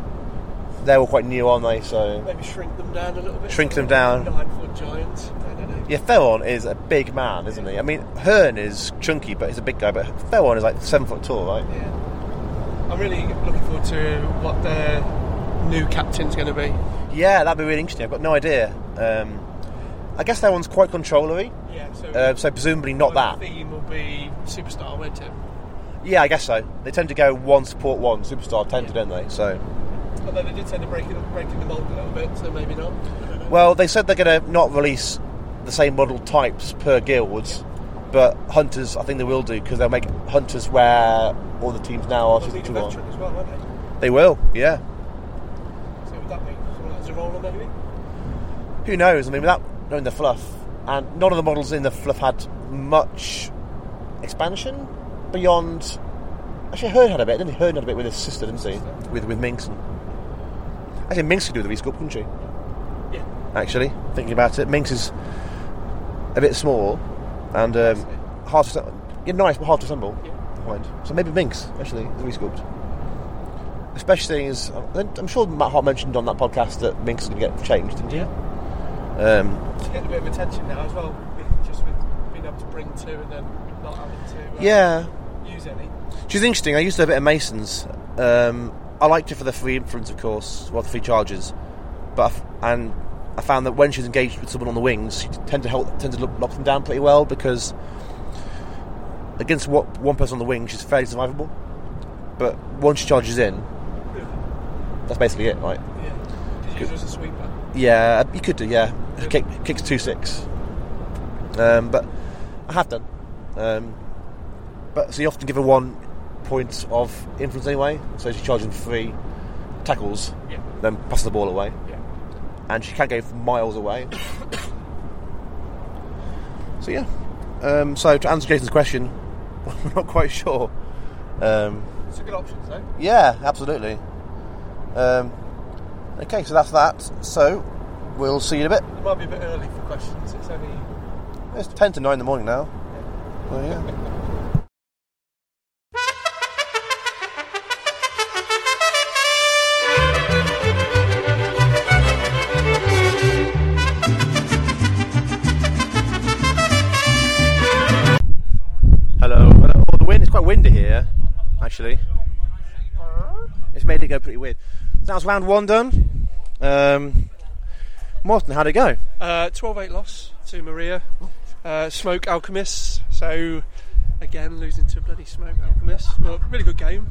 They're all quite new, aren't they? So Maybe shrink them down a little bit. Shrink them down. Nine foot giants. I don't know. yeah, Theron is a big man, isn't he? I mean, Hearne is chunky, but he's a big guy. But Theron is like seven foot tall, right? Yeah. I'm really looking forward to what their new captain's going to be. Yeah, that'd be really interesting. I've got no idea. Um, I guess that one's quite controllery, Yeah, so, uh, so presumably not that. The theme will be superstar, won't it? Yeah, I guess so. They tend to go one support one superstar tend to, don't they? So, Although they did say they're breaking, breaking the mould a little bit, so maybe not. I don't know. well, they said they're going to not release the same model types per guilds, but hunters, I think they will do because they'll make hunters where all the teams now are a two on. as well, won't they? They will, yeah. So would that be someone like Zarola maybe? Who knows? I mean, without knowing the fluff, and none of the models in the fluff had much expansion beyond. Actually, Hearne had a bit, didn't he? Hearne had a bit with his sister, didn't he? With with Minx and. Actually, Minx could do the resculpt, couldn't she? Yeah. Actually, thinking about it, Minx is a bit small and um, hard to assemble. Yeah, nice, but hard to assemble. Yeah. I find. So maybe Minx actually the resculpt. Especially as I'm sure Matt Hart mentioned on that podcast that Minx is going to get changed, didn't he? Yeah. Um, It's getting a bit of attention now as well, with, just with being able to bring two and then not having to uh, yeah, use any. she's interesting. I used to have a bit of Masons. Um, I liked her for the free influence, of course, well, the free charges. But I f- and I found that when she's engaged with someone on the wings, she tend to help, tend to lock, lock them down pretty well because against what one person on the wing, she's fairly survivable. But once she charges in, that's basically it, right? Yeah. Did you use her as a sweeper? Yeah, you could do. Yeah, Kick, kicks two six. Um, but I have done. Um, but so you often give her one point of influence anyway. So she's charging three tackles, Yeah. then passes the ball away, Yeah. and she can go miles away. so yeah. Um, so to answer Jason's question, I'm not quite sure. Um, It's a good option, though. yeah, absolutely. Um, okay, so that's that. So we'll see you in a bit. It might be a bit early for questions. It's only It's 10 to 9 in the morning now. Oh, yeah. Actually. It's made it go pretty weird. That was round one done. Um, Martin, how'd it go? Uh, 12-8 loss to Maria. Uh, Smoke Alchemists. So again, losing to bloody Smoke Alchemists. But really good game.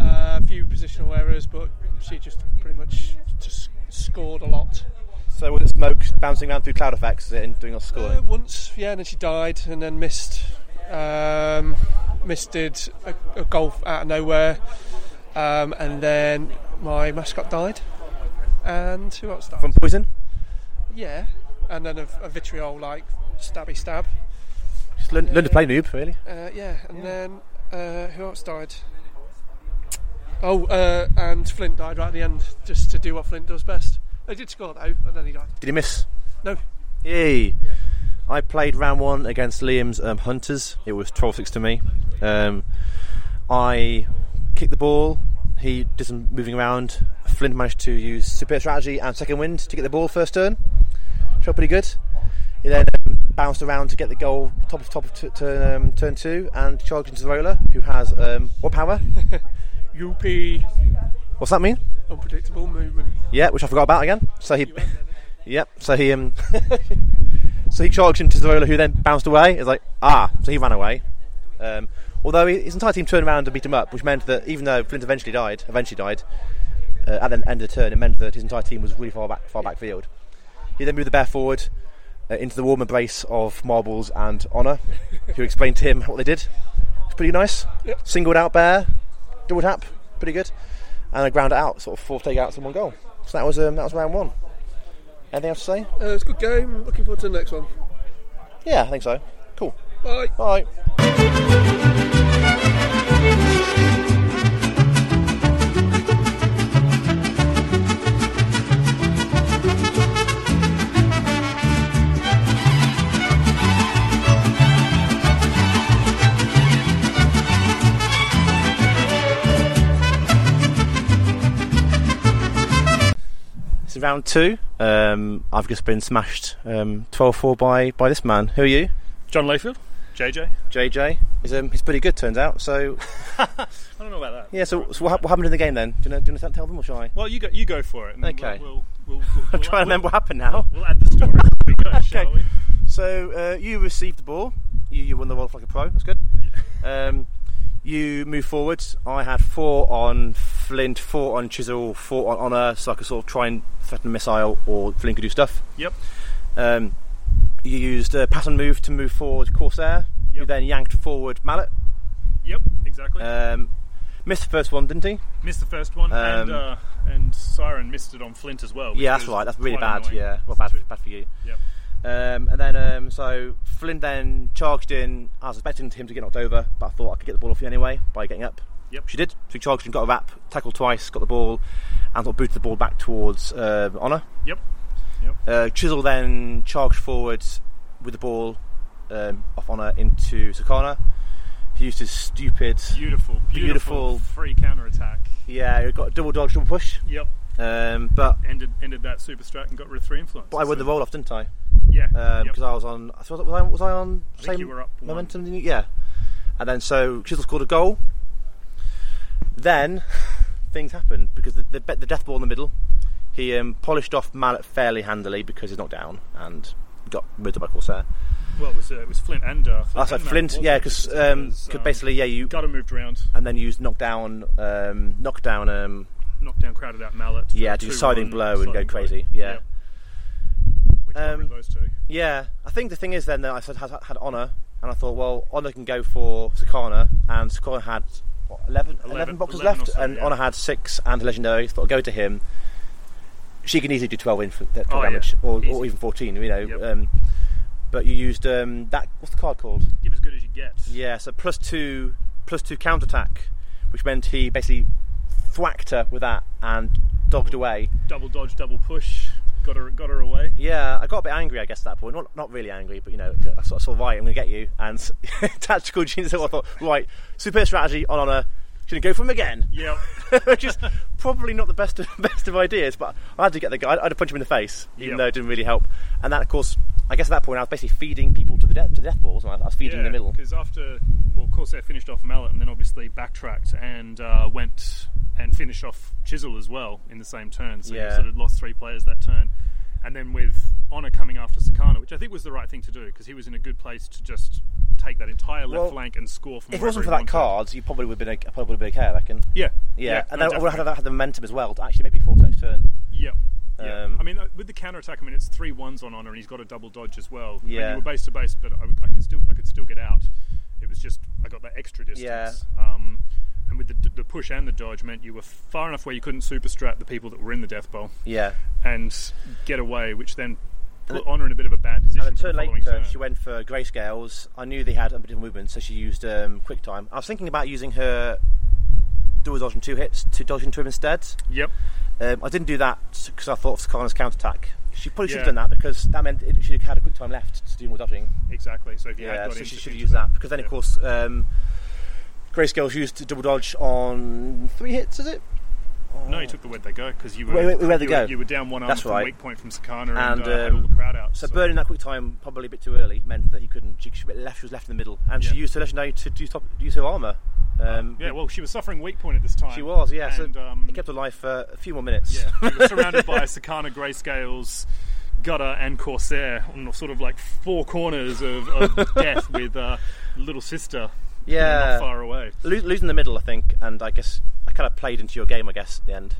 Uh, a few positional errors, but she just pretty much just scored a lot. So was it smoke bouncing around through cloud effects is it, and doing all Uh, scoring? once, yeah, and then she died, and then missed. Um, missed a, a goal out of nowhere, um, and then my mascot died. And who else died? From poison? yeah, and then a, a vitriol like stabby stab. Just learn, learn to play noob, really. Uh, yeah, and then uh, who else died? Oh, uh, and Flint died right at the end, just to do what Flint does best. They did score though, and then he died. Did he miss? No, Yay! I played round one against Liam's um, Hunters. It was 12 6 to me. Um, I kicked the ball. He did some moving around. Flint managed to use superior strategy and second wind to get the ball first turn. Shot pretty good. He then um, bounced around to get the goal top of top of t- turn, um, turn two and charged into the roller, who has um, what power? UP What's that mean? unpredictable movement. Yeah, which I forgot about again. So he, You went there. yep. So he um, so he charged into Zola, who then bounced away. It's like ah, so he ran away. Um, although his entire team turned around and beat him up, which meant that even though Flint eventually died, eventually died uh, at the end of the turn, it meant that his entire team was really far back, far back field. He then moved the bear forward uh, into the warm embrace of Marbles and Honor, who explained to him what they did. It's pretty nice. Yep. Singled out bear, double tap, pretty good, and I ground it out, sort of four takeouts in one goal. So that was um, that was round one. Anything else to say? Uh, it's a good game. Looking forward to the next one. Yeah, I think so. Cool. Bye. Bye. Round two. Um, I've just been smashed um, 12-4 by, by this man. Who are you? John Layfield, JJ. JJ. He's, um, he's pretty good, turns out. So, I don't know about that. yeah, so, so what, what happened in the game then? Do you, know, do you want to tell them or shall I? Well, you go. You go for it. and Okay. We'll. we'll, we'll, I'm trying to remember what happened now. We'll add the story. go, shall we? So, uh, you received the ball. You, you won the World like a Pro. That's good. Um, you move forward. I had four on Flint, four on Chisel, four on Honor, so I could sort of try and threaten a missile or Flint could do stuff. Yep. Um, you used uh, pass and move to move forward Corsair. You then yanked forward Mallet. Yep. Exactly. Um, missed the first one, didn't he? missed the first one, and um, uh, and Siren missed it on Flint as well. Yeah, that's right. That's really bad. annoying. Yeah, well, bad, bad for you. Yep. Um, and then, um, so Flint then charged in. I was expecting him to get knocked over, but I thought I could get the ball off you anyway by getting up. Yep. She did. So he charged in, got a wrap, tackled twice, got the ball, and sort of booted the ball back towards uh, Honor. Yep. Yep. Uh, Chisel then charged forward with the ball um, off Honor into Sakana. He used his stupid. Beautiful, beautiful, Beautiful. free counter attack. Yeah, he got a double dodge, double push. Yep. Um, but Ended ended that super strat and got rid of three influence. but I won the roll off, didn't I? Yeah. because yep. I was on. So was I, was I on I think same you were up momentum? you? Yeah, and then so Chisel scored a goal. Then things happened because the, the, the death ball in the middle. He um, polished off Mallet fairly handily because he's knocked down and got murdered by Corsair. Well, it was uh, it was Flint and uh, I said Flint, yeah, because um, um, basically, yeah, you got him moved around, and then used knockdown, um, knockdown, um, knocked down, crowded out Mallet. yeah, do a 2-1 siding blow and go blow. crazy, yeah. Yep. Which got rid Um, those two. Yeah, I think the thing is then that I said had, had Honor, and I thought, well, Honor can go for Sakana, and Sakana had what, 11, 11, 11 boxes 11 left, so, and yeah. Honor had six and legendary. So I'll go to him. She can easily do 12 in for that Oh, yeah. damage, or, or even 14, you know. Yep. Um, but you used um, that. What's the card called? Give as good as you get. Yeah, so plus two, plus two counter attack, which meant he basically thwacked her with that and dodged away. Double dodge, double push. Got her, got her away. Yeah, I got a bit angry, I guess, at that point. Not not really angry, but you know, I sort of saw right, I'm going to get you. And tactical genius, I thought, right, super strategy on honor. Going to go for him again, Yeah. which is probably not the best of, best of ideas, but I had to get the guy. I had to punch him in the face, even Yep. though it didn't really help. And that, of course, I guess at that point I was basically feeding people to the death to the death balls. I was feeding in the middle. Because after, well, Corsair finished off Mallet and then obviously backtracked and uh, went and finished off Chisel as well in the same turn. So you sort of lost three players that turn. And then with Honor coming after Sakana, which I think was the right thing to do because he was in a good place to just take that entire left Well, flank and score from If it wasn't for that card, you probably would have been, a- probably been okay, I reckon. Yeah. Yeah, and no, then I would have had, the momentum as well to actually maybe force next turn. Yep. Yeah. Um, I mean, uh, with the counter attack, I mean, it's three ones on honor, and he's got a double dodge as well. I mean, Yeah. you were base to base, but I, I can still, I could still get out. It was just I got that extra distance. Yeah. Um, and with the, the push and the dodge meant you were far enough where you couldn't super strat the people that were in the death bowl Yeah. and get away, which then put honor in a bit of a bad position And the turn late turn, turn. she went for Greyscales. I knew they had a bit of movement, so she used um, quick time. I was thinking about using her double dodge and two hits to dodge into him instead. Yep. Um, I didn't do that because I thought of Sakana's counter attack. She probably should have done that because that meant it, she had a quick time left to do more dodging. Exactly. So if you had Yeah, got so she should have used that because then, yeah. of course, um, Greyscales used to double dodge on three hits. Is it? No, you took the where'd they go because you were Where- where- they you, go? Were, you were down one arm That's from right. weak point from Sakana and, And, uh, had all um, the crowd out. So burning that quick time probably a bit too early meant that he couldn't. She, she left. She was left in the middle, and she used her legendary to do top, use her armor. Um, Yeah, well, she was suffering weak point at this time. she was. Yeah, and, so um, it kept her alive for a few more minutes. Yeah, we were surrounded by Sakana Greyscales, Gutter, and Corsair on sort of like four corners of, of death with uh, little sister Yeah. not far away. Lo- losing the middle, I think, and I guess I kind of played into your game. I guess at the end,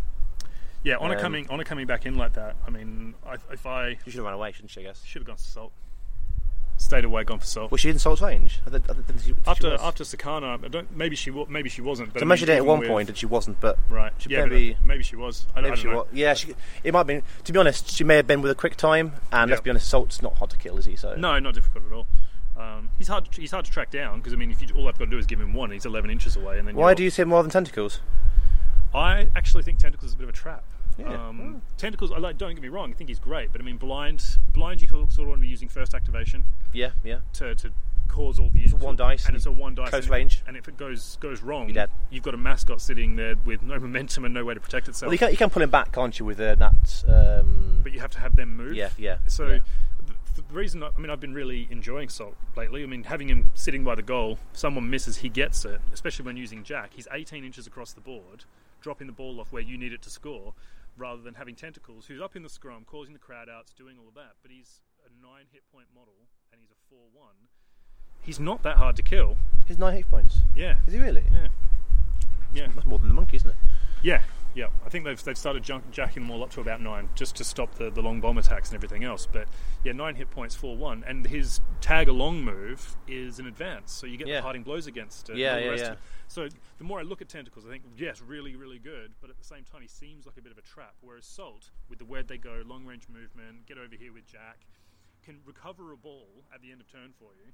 Yeah, Honor Um, coming Honor coming back in like that. I mean, I, if I she should have run away, shouldn't she? I guess. should have gone for Salt. Stayed away, gone for Salt. Was she in Salt's range? I think, I think she, after after Sakana, I don't, maybe she maybe she wasn't. But So I I measured it at one with- point, and she wasn't. But Right. She yeah, maybe- maybe she was. I, I maybe don't she know. was. Yeah, she, it might have been. To be honest, she may have been with a quick time. And let's be honest, Salt's not hard to kill, is he? So No, not difficult at all. Um, he's hard. To, he's hard to track down because I mean, if you all I've got to do is give him one, he's 11 inches away, and then Why do you say more than tentacles? I actually think Tentacles is a bit of a trap. Yeah. Um, Tentacles, I like. Don't get me wrong. I think he's great, but I mean, blind, blind, you sort of want to be using first activation Yeah, yeah. to, to cause all the. It's one dice and it's a one dice close and, range. And if it goes goes wrong, You're dead. you've got a mascot sitting there with no momentum and no way to protect itself. Well, you can you can pull him back, can't you, with uh, that? Um, but you have to have them move. Yeah, yeah, So yeah. The, reason, I I mean, I've been really enjoying Salt lately. I mean, having him sitting by the goal, someone misses, he gets it. Especially when using Jac, he's 18 inches across the board, dropping the ball off where you need it to score, rather than having Tentacles, who's up in the scrum, causing the crowd outs, doing all of that. But he's a nine hit point model, and he's a four-one. He's not that hard to kill. He's nine hit points. Yeah, Is he really? yeah, yeah. That's more than the monkey, isn't it? Yeah, yeah. I think they've, they've started junk, jacking them all up to about nine, just to stop the, the long bomb attacks and everything else. But yeah, nine hit points, four one, and his tag along move is an advance, so you get Yeah. the parting blows against it. Yeah, yeah, yeah. of. So the more I look at tentacles, I think yes, really, really good. But at the same time, he seems like a bit of a trap. Whereas Salt, with the where they go, long range movement, get over here with Jac, can recover a ball at the end of turn for you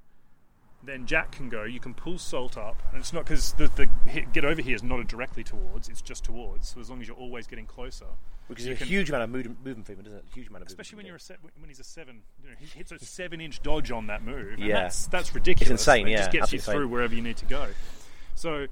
then Jac can go. You can pull Salt up, and it's not because the, the hit, get over here is not a directly towards; it's just towards. So as long as you're always getting closer, Which is a can- huge amount of movement, movement movement, isn't it? A huge amount of especially when you're a se- when he's a seven. You know, he hits a seven-inch dodge on that move. and Yeah. that's that's ridiculous. It's insane, It yeah, just gets you through insane. wherever you need to go. So,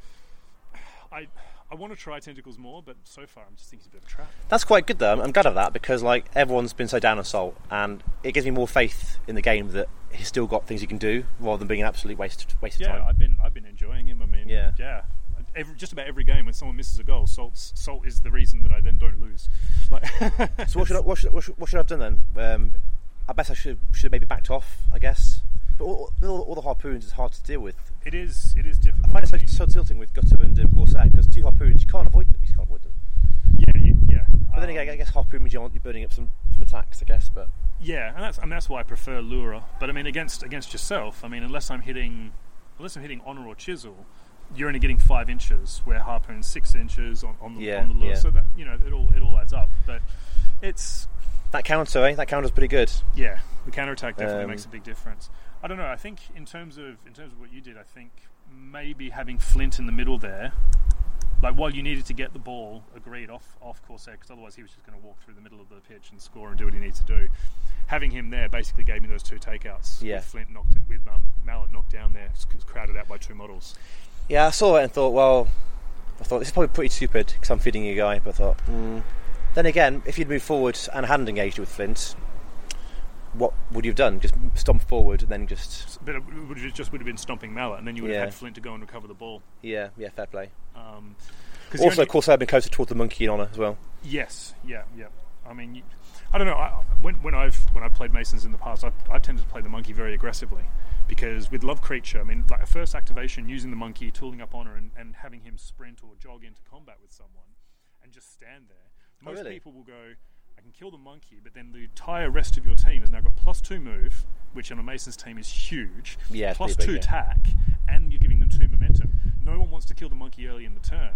I I want to try tentacles more, but so far I'm just thinking he's a bit of a trap. That's quite good though. I'm, I'm glad of that because like everyone's been so down on Salt, and it gives me more faith in the game that he's still got things he can do rather than being an absolute waste waste Yeah, of time. Yeah, I've been I've been enjoying him. I mean, Yeah. yeah. Every, just about every game when someone misses a goal, Salt's, Salt is the reason that I then don't lose. Like, So what should I, what should, what should, what should I have done then? Um, I bet I should should have maybe backed off. I guess. But all, all, all the harpoons, it's hard to deal with. It is. It is difficult. I find it so, mean, so tilting with Gutter and um, Corsair because two harpoons you can't avoid them. You can't avoid them. yeah, you- yeah. But then Um, again, I guess harpoon means you're, you're burning up some, some attacks. I guess, but yeah, and that's and that's why I prefer Lura. But I mean, against against yourself, I mean, unless I'm hitting, unless I'm hitting honor or chisel, you're only getting five inches. Where harpoon's six inches on, on the Yeah, on the lure. yeah. So that you know, it all it all adds up. But it's that counter, eh? That counter's pretty good. yeah, the counter attack definitely Um, makes a big difference. I don't know. I think in terms of in terms of what you did, I think maybe having Flint in the middle there, like while you needed to get the ball agreed off off Corsair, because otherwise he was just going to walk through the middle of the pitch and score and do what he needs to do. Having him there basically gave me those two takeouts. Yeah. with Flint knocked it with um, Mallet knocked down there, s- crowded out by two models. Yeah, I saw it and thought, well, I thought this is probably pretty stupid because I'm feeding you a guy. But I thought, mm. then again, if you'd moved forward and hadn't engaged with Flint, what would you have done? Just stomp forward and then just But it would just would have been stomping mallet, and then you would have had Flint to go and recover the ball. yeah, yeah, fair play. Um, Also, only- of course, I've been closer towards the monkey in honour as well. Yes, yeah, yeah. I mean, I don't know. I, when, when I've when I've played Masons in the past, I've, I've tended to play the monkey very aggressively because with Love Creature, I mean, like a first activation using the monkey, tooling up honor, and, and having him sprint or jog into combat with someone and just stand there. Oh, Most really? people will go, can kill the monkey, but then the entire rest of your team has now got plus two move, which on a Masons team is huge. Yeah, plus two attack, and you're giving them two momentum. No one wants to kill the monkey early in the turn.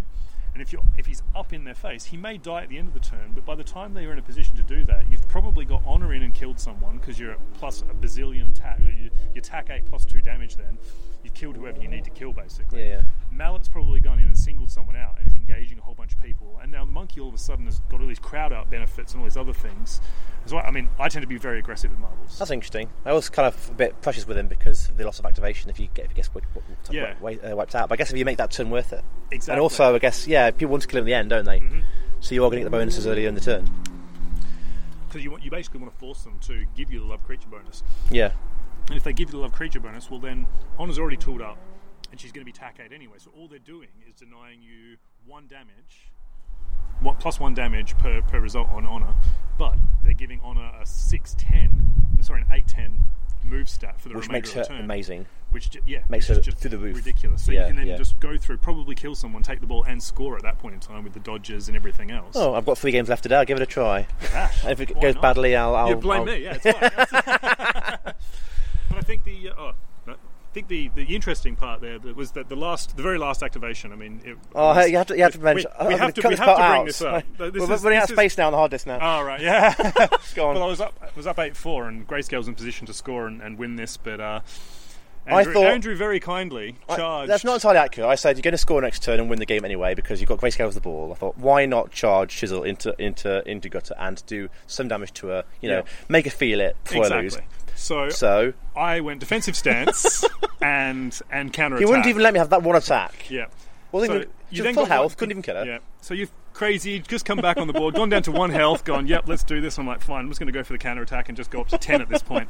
And if you're if he's up in their face, he may die at the end of the turn. But by the time they are in a position to do that, you've probably got honor in and killed someone because you're plus a bazillion tack. You, you tack eight plus two damage. Then you've killed whoever you need to kill, basically. Yeah, yeah. Mallet's probably gone in and singled someone out and is engaging a whole bunch of people. And now the monkey all of a sudden has got all these crowd out benefits and all these other things. So I I mean, I tend to be very aggressive with marbles. That's interesting. I was kind of a bit precious with him because of the loss of activation if you get if you gets wi- wi- Yeah. uh, wiped out. But I guess if you make that turn worth it, Exactly. and also I guess yeah, people want to kill him in the end, don't they? Mhm. So you are going to get the bonuses earlier in the turn. Because you want, you basically want to force them to give you the love creature bonus. Yeah, And if they give you the love creature bonus, well then Honor's already tooled up, and she's going to be tack eight anyway. So all they're doing is denying you one damage, what plus one damage per, per result on Honor, but they're giving Honor a six ten, sorry, an eight ten move stat for the which remainder makes of her the turn. amazing. Which yeah, Makes which her just through the roof. ridiculous. So Yeah, you can then yeah. just go through, probably kill someone, take the ball, and score at that point in time with the dodges and everything else. Oh, I've got three games left today. I'll give it a try. If it goes not? badly, I'll. I'll you blame I'll- me. Yeah, it's fine. but I think the uh, oh, think the, the interesting part there was that the last, the very last activation. I mean, it, Oh, was- you have to, you have to mention. We, I'm have gonna cut we have to bring out. this up. This We're is- running out of is- space now on the hard disk now. Oh right, yeah. Go on. Well, I was up, I was up eight four, and Greyscale's in position to score and, and win this, but uh, I Andrew, thought- Andrew very kindly I- that's not entirely accurate. I said you're going to score next turn and win the game anyway because you've got Grayscale as the ball. I thought, why not charge Chisel into into into gutter and do some damage to her? You know, Yeah. make her feel it before I exactly. lose. So, So I went defensive stance and and counter. he wouldn't even let me have that one attack. Yeah. Well, So even you then full health, one- couldn't even kill her. Yeah. So you've crazy, just come back on the board, gone down to one health, gone, yep, let's do this. I'm like, fine, I'm just going to go for the counter attack and just go up to 10 at this point.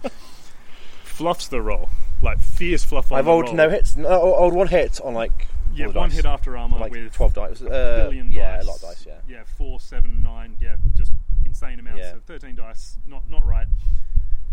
Fluffs the roll. Like, fierce fluff on I've rolled roll. no hits. No, rolled one hit on like Yeah, one dice. hit after armor like with twelve dice. a Uh, billion yeah, dice. a lot of dice. Yeah. Yeah, four, seven, nine. Yeah, just insane amounts Yeah. of 13 dice. Not not right.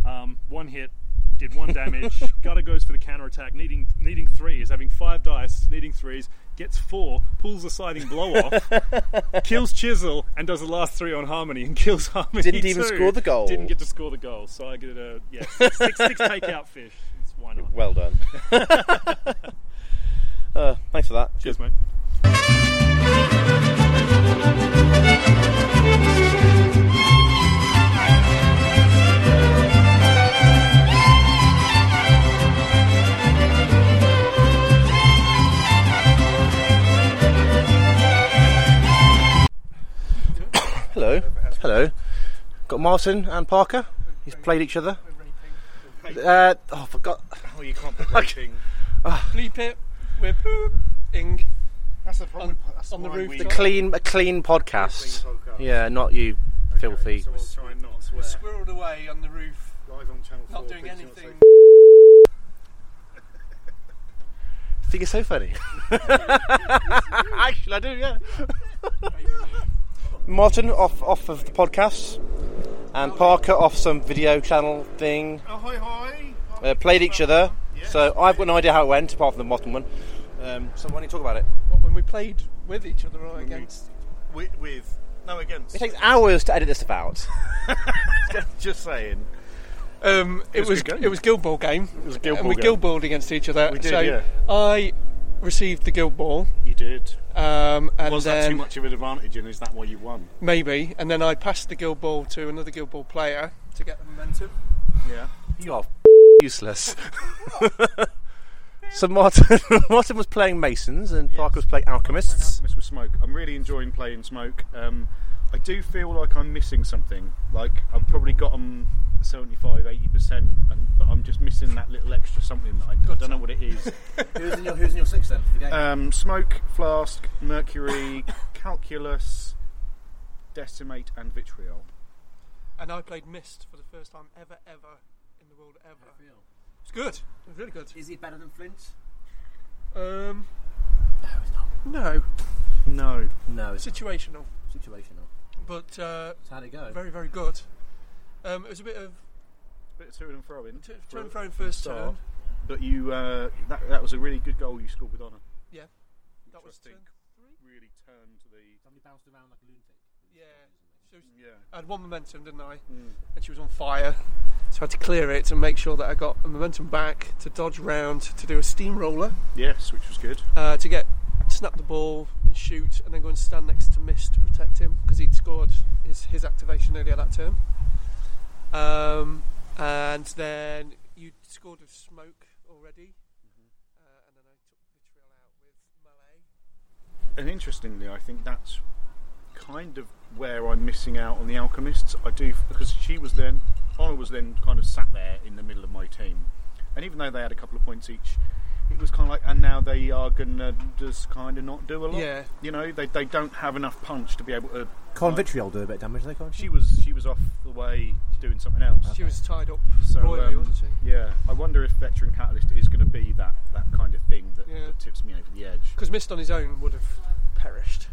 Um, one hit, did one damage. Gutter goes for the counter attack, needing needing three. Is having five dice, needing threes. Gets four, pulls the siding blow off, kills Chisel, and does the last three on Harmony and kills Harmony. Didn't even score the goal. Didn't get to score the goal, so I get a yeah six, six, six takeout fish. It's, why not? Well done. uh, thanks for that. Cheers, mate. Hello. Hello. Got Martin and Parker. You've played each other. Uh, oh, I forgot. Oh, you can't put rating. Bleep it. We're pooping. That's the problem. On- that's on the roof The. Clean, a clean podcast. Clean podcast. Yeah, not you, Okay, filthy. So we'll try and not swear. Squirreled away on the roof, Live on channel not 4, doing please don't anything. I think it's so funny. Actually, I do. Yeah. Martin off off of the podcast, and Parker off some video channel thing. Oh, hi, hi. Uh, played each other. Yeah. So I've got no idea how it went, apart from the bottom one. Um, so why don't you talk about it? What, when we played with each other or against? With, with no against. It takes hours to edit this stuff out. Just saying. Um, it, was a was game. it was Guild Ball game. It was a Guild and Ball we game. Guild Balled against each other. We did, so yeah. I received the Guild Ball, You did. um, and Was then that too much of an advantage, and is that why you won? maybe, and then I passed the Guild Ball to another Guild Ball player to get the momentum. Yeah. You are useless. so Martin, Martin was playing Masons, and Parker was playing Alchemists. Alchemist with Smoke. I'm really enjoying playing Smoke. Um, I do feel like I'm missing something. Like I've probably got them 75, 80 percent, and but I'm just missing that little extra something that I, I don't know what it is. who's, in your, who's in your six then for the game? um, smoke, flask, mercury, calculus, decimate, and vitriol. And I played Mist for the first time ever, ever in the world ever. It's good. It's really good. Is he better than Flint? Um, no, No, No, it's situational, situational. but uh, How'd it go? very, very good. Um, it was a bit of a bit of to and fro in. t- for- turn throwing for the first start. turn. But you, uh, that, that was a really good goal you scored with honour. Yeah, which that was I turn think three. really turned the. Somebody bounced around like a lunatic. Yeah, so Yeah. I had one momentum, didn't I? Mm. And she was on fire, so I had to clear it and make sure that I got the momentum back to dodge round to do a steamroller Yes, which was good. uh, to get snap the ball and shoot, and then go and stand next to Mist to protect him because he'd scored his his activation earlier that turn. Um, and then you scored with smoke already, uh, and then I took vitriol out with melee. And interestingly, I think that's kind of where I'm missing out on the alchemists. I do because she was then, Honor was then kind of sat there in the middle of my team, and even though they had a couple of points each, it was kind of like, and now they are gonna just kind of not do a lot. Yeah. you know, they they don't have enough punch to be able to. Can't like- Vitriol do a bit of damage, they can't She was she was off the way doing something else. She was tied up So, royally, um, wasn't she? Yeah, I wonder if Veteran Katalyst is going to be that, that kind of thing that, Yeah. that tips me over the edge. Because Mist on his own would have perished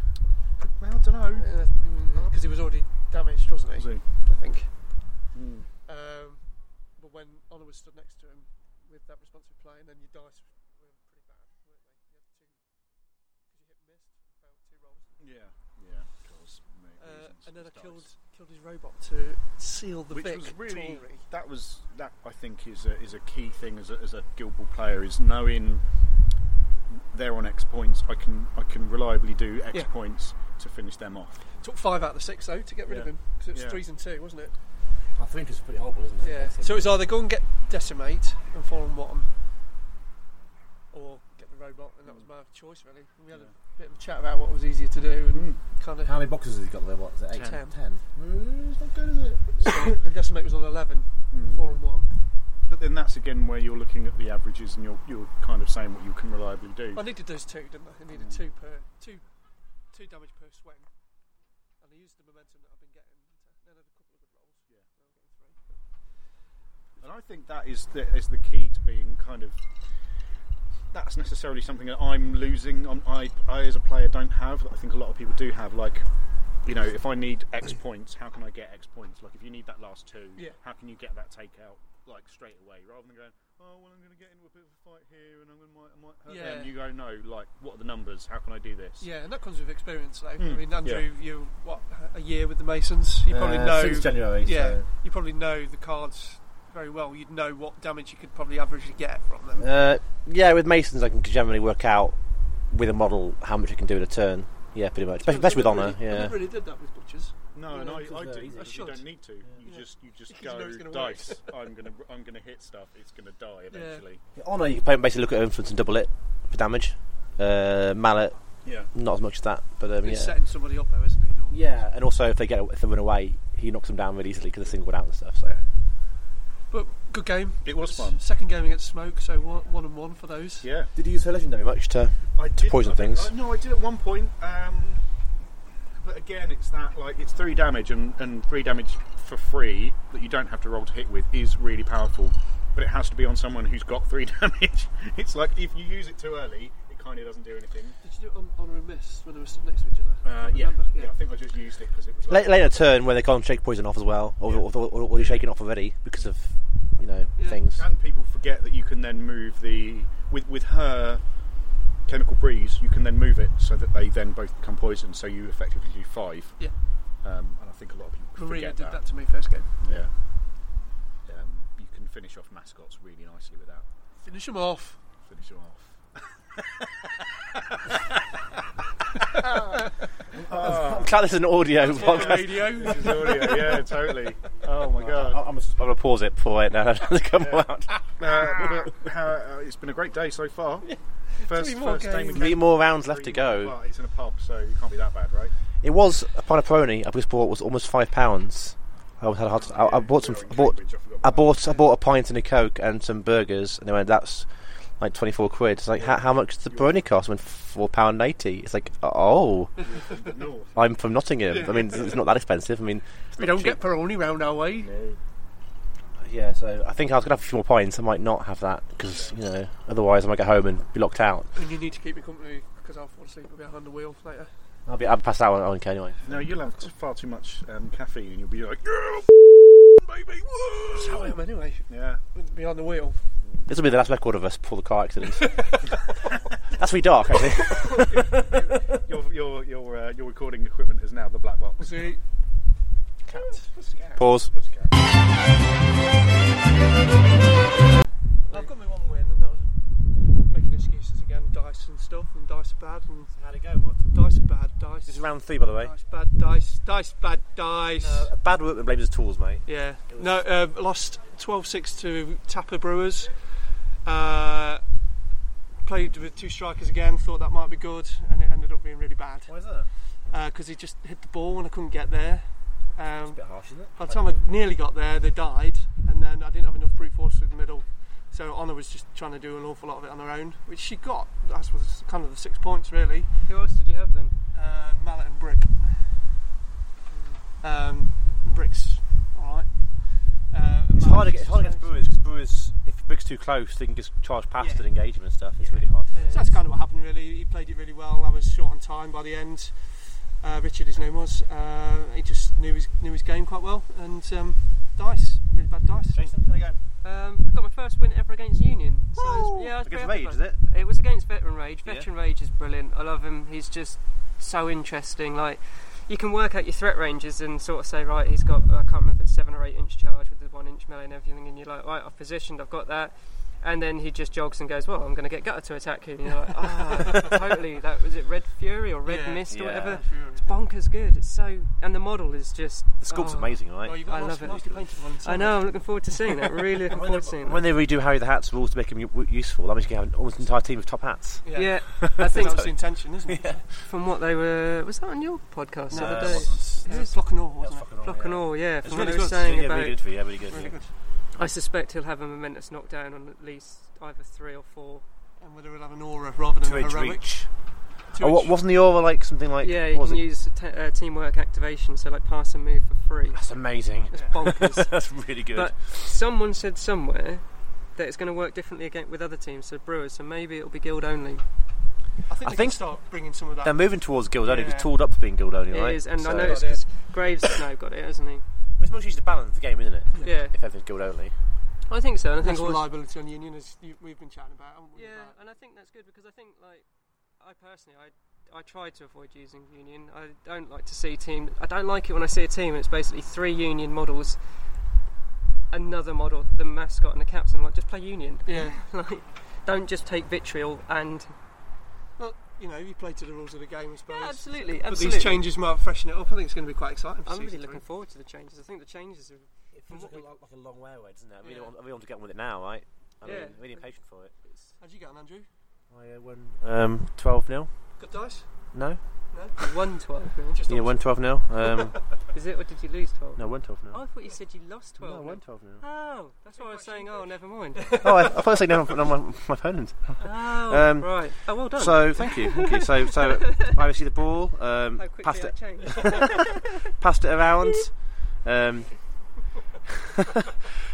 Well, I don't know. because he was already damaged, wasn't he? Was he? I think. Mm. Um, but when Honor was stood next to him with that responsive play, and then your dice were pretty bad, weren't they? You had two because you hit Mist, and failed two rolls. Yeah, yeah, because Uh, and then I killed killed his robot to seal the which victory. was really that was that I think is a, is a key thing as a, as a Guild Ball player is knowing they're on X points. I can I can reliably do X Yeah. points to finish them off. Took five out of the six though to get rid of Yeah. him because it was Yeah. threes and two, wasn't it? I think it's pretty horrible, isn't it? Yeah. So it was either go and get decimate and four and one, or get the robot, and that was my choice really. We had Yeah. a bit of a chat about what was easier to do, and kind of. How many boxes has he got there? What is it? Eight? Ten. Ten. Mm, it's not good, is it? and decimate was on eleven, Mm. four and one. But then that's again where you're looking at the averages and you're you're kind of saying what you can reliably do. I needed those two, didn't I? I needed two per two, two damage per swing, and I used the momentum that I've been getting. Then had a couple of good rolls. Yeah. Now I'm getting three. And I think that is the, is the key to being kind of. That's necessarily something that I'm losing. On, I, I, as a player, don't have. I think a lot of people do have. Like, you know, if I need X points, how can I get X points? Like, if you need that last two, Yeah. how can you get that takeout like straight away, rather than going, oh well, I'm going to get into a bit of a fight here, and I'm going to might, I might hurt Yeah. them. You go, no, like, what are the numbers? How can I do this? Yeah, and that comes with experience, though. I Mm, mean, Andrew, yeah. you what a year with the Masons? You probably Uh, know. since January. yeah, so- you probably know the cards very well. You'd know what damage you could probably averagely get from them. Uh, yeah, with Masons, I can generally work out with a model how much I can do in a turn. Yeah, pretty much. Especially, especially with I Honour. never really- I Yeah. never really did that with butchers. No, You and know, I, I do. easy. I You should. don't need to. You just you just Because you go know gonna dice. I'm gonna I'm gonna hit stuff. It's gonna die eventually. Honor, You can basically look at influence and double it for damage. Uh, mallet, Yeah. not as much as that, but um, He's yeah. setting somebody up, though, isn't he? Normally? Yeah, and also if they get if they run away, he knocks them down really easily because they're singled out and stuff. So But good game. It was fun. Second game against Smoke, so one, one and one for those. Yeah. did you use her legendary much? much to I did, poison I think- things. uh, no, I did at one point. Um, but again, it's that like it's three damage and, and three damage for free that you don't have to roll to hit with is really powerful. But it has to be on someone who's got three damage. It's like if you use it too early, it kind of doesn't do anything. Did you do it on Honour and Mist when they were stood next to each other? Uh, Can't yeah, yeah, I think I just used it because it was like, late, late turn when they can't shake poison off as well, or, Yeah. or, or, or you're shaking off already because of you know Yeah. things. and people forget that you can then move the with with her chemical breeze. You can then move it so that they then both become poison. So you effectively do five. Yeah. Um, and I think a lot of people Maria forget did that. that to me first game. Yeah. Um, you can finish off mascots really nicely with that. Finish them off. Finish. I'm glad this is an audio podcast. Radio. This is audio, yeah, totally. Oh my god. I, I'm a, I'm gonna pause it before it uh, come out. Uh, but, how, uh, it's been a great day so far. First, Three more first game games. again. Three more rounds left to Three more. go. Well, it's in a pub, so it can't be that bad, right? It was a pint of Peroni. I was bought was almost five pounds. I almost had a hard. I, I bought some. I bought. I bought. I bought a pint and a coke and some burgers, and they went. That's like twenty four quid. It's like how, how much does the brownie cost? I went four pound eighty. It's like oh, I'm from Nottingham. I mean, it's not that expensive. I mean, We don't get Peroni round our way. yeah. So I think I was gonna have a few more pints. I might not have that because you know otherwise I might get home and be locked out. And you need to keep me company because I'll fall asleep behind the wheel later. I'll be. I'll pass out on okay anyway. No, you'll have t- far too much um, caffeine and you'll be like, yeah, baby, woo! That's how I am anyway. Yeah. Behind the wheel. This will be the last record of us before the car accident. That's really dark, actually. Your your your uh, your recording equipment is now the black box. See, cat. Pause. I've got my one win, and that was making excuses again. Dice and stuff, and dice are bad, and How'd it go, Mott? dice are bad. Dice. This is round three, by the way. Dice bad. Dice. Dice bad. Dice. Uh, bad workman blames his tools, mate. Yeah. No, uh, lost 12 6 to Tapper Brewers. Uh, played with two strikers again, thought that might be good, and it ended up being really bad. Why is that? Because he just hit the ball and I couldn't get there. Um, bit harsh, isn't it? by the time I nearly got there, they died, and then I didn't have enough brute force through the middle. So Honor was just trying to do an awful lot of it on her own, which she got. That was kind of the six points, really. Who else did you have then? Uh, Mallet and Brick. Um, Brick's alright. Uh, It's hard, to get, it's hard against Brewers because Brewers, if the Brick's too close, they can just charge past Yeah. and engage him and stuff. It's really hard. So that's kind of what happened, really. He played it really well. I was short on time by the end. Uh, Richard, his name was. Uh, he just knew his knew his game quite well, and um, dice, really bad dice. Jason, there you go. Um, I got my first win ever against Union. So it's- yeah, I was Against pretty Rage, is it? It was against Veteran Rage. Yeah. Veteran Rage is brilliant. I love him. He's just so interesting. Like you can work out your threat ranges and sort of say, right, he's got I can't remember if it's seven or eight inch charge with the one inch melee and everything, and you're like, right, I've positioned, I've got that. And then he just jogs and goes, well, I'm going to get Gutter to attack you. And you're like, ah, totally. That was it, Red Fury or Red Yeah. Mist or Yeah. whatever. It's bonkers good. It's so, and the model is just. The sculpt's oh. amazing, Oh, right? you've got I a nice, love it. nicely painted one. I know. I'm looking forward to seeing that. Really looking forward to seeing When they redo Harry the Hat's rules to make him u- useful, that means you can have almost an entire team of top hats. Yeah, Yeah, I I think think that was the intention, isn't it? from what they were. Was that on your podcast the No, other it day? wasn't. It was Flock and All, wasn't it? Flock and all, yeah. It's From really what they were good. saying yeah, about. really good for you. Yeah, really good. Really good. I suspect he'll have a momentous knockdown on at least either three or four. And whether he'll have an aura rather than a inch heroic. reach. Two Oh, what, wasn't the aura like something like? yeah, you can it? use te- uh, teamwork activation, so like pass and move for free. That's amazing. It's bonkers. That's really good. But someone said somewhere that it's going to work differently again with other teams, so Brewers. So maybe it'll be guild only. I think I they think can start bringing some of that. They're moving towards guild only. Yeah. It's tooled up for being guild only, right? is, and I So- noticed because Graves has now got it, hasn't he? It's mostly just to balance the game, isn't it? Yeah, If everything's guild only. I think so. And I Less think also, reliability on Union, as you, we've been chatting about. haven't we, Yeah, about- and I think that's good because I think like I personally I I try to avoid using union. I don't like to see team. I don't like it when I see a team and it's basically three union models, another model, the mascot and the captain. Like just play union. yeah. like don't just take vitriol and Well, you know, you play to the rules of the game, I suppose. yeah, absolutely, But absolutely. these changes might freshen it up. I think it's going to be quite exciting. For I'm really looking three. forward to the changes. I think the changes are. It From feels what like, we- a, lo- like a long way away, doesn't it? I really, Yeah. want, I really want to get on with it now, right? I'm Yeah. really, really impatient for it. How'd you get on, Andrew? I uh, won um, 12 0. Got dice? No? One twelve. Yeah, on- won 12 0. Um, Is it or did you lose twelve? no, one twelve 12 0. I thought you said you lost twelve. I one twelve 12 0. Oh, that's why I was saying. Oh, never mind. oh, I, I thought I said no, no, my, my opponent. Oh, Um, right. Oh, well done. So, thank you. Thank you. So, so I received the ball, um, How quickly passed I it, changed. passed it around. Um,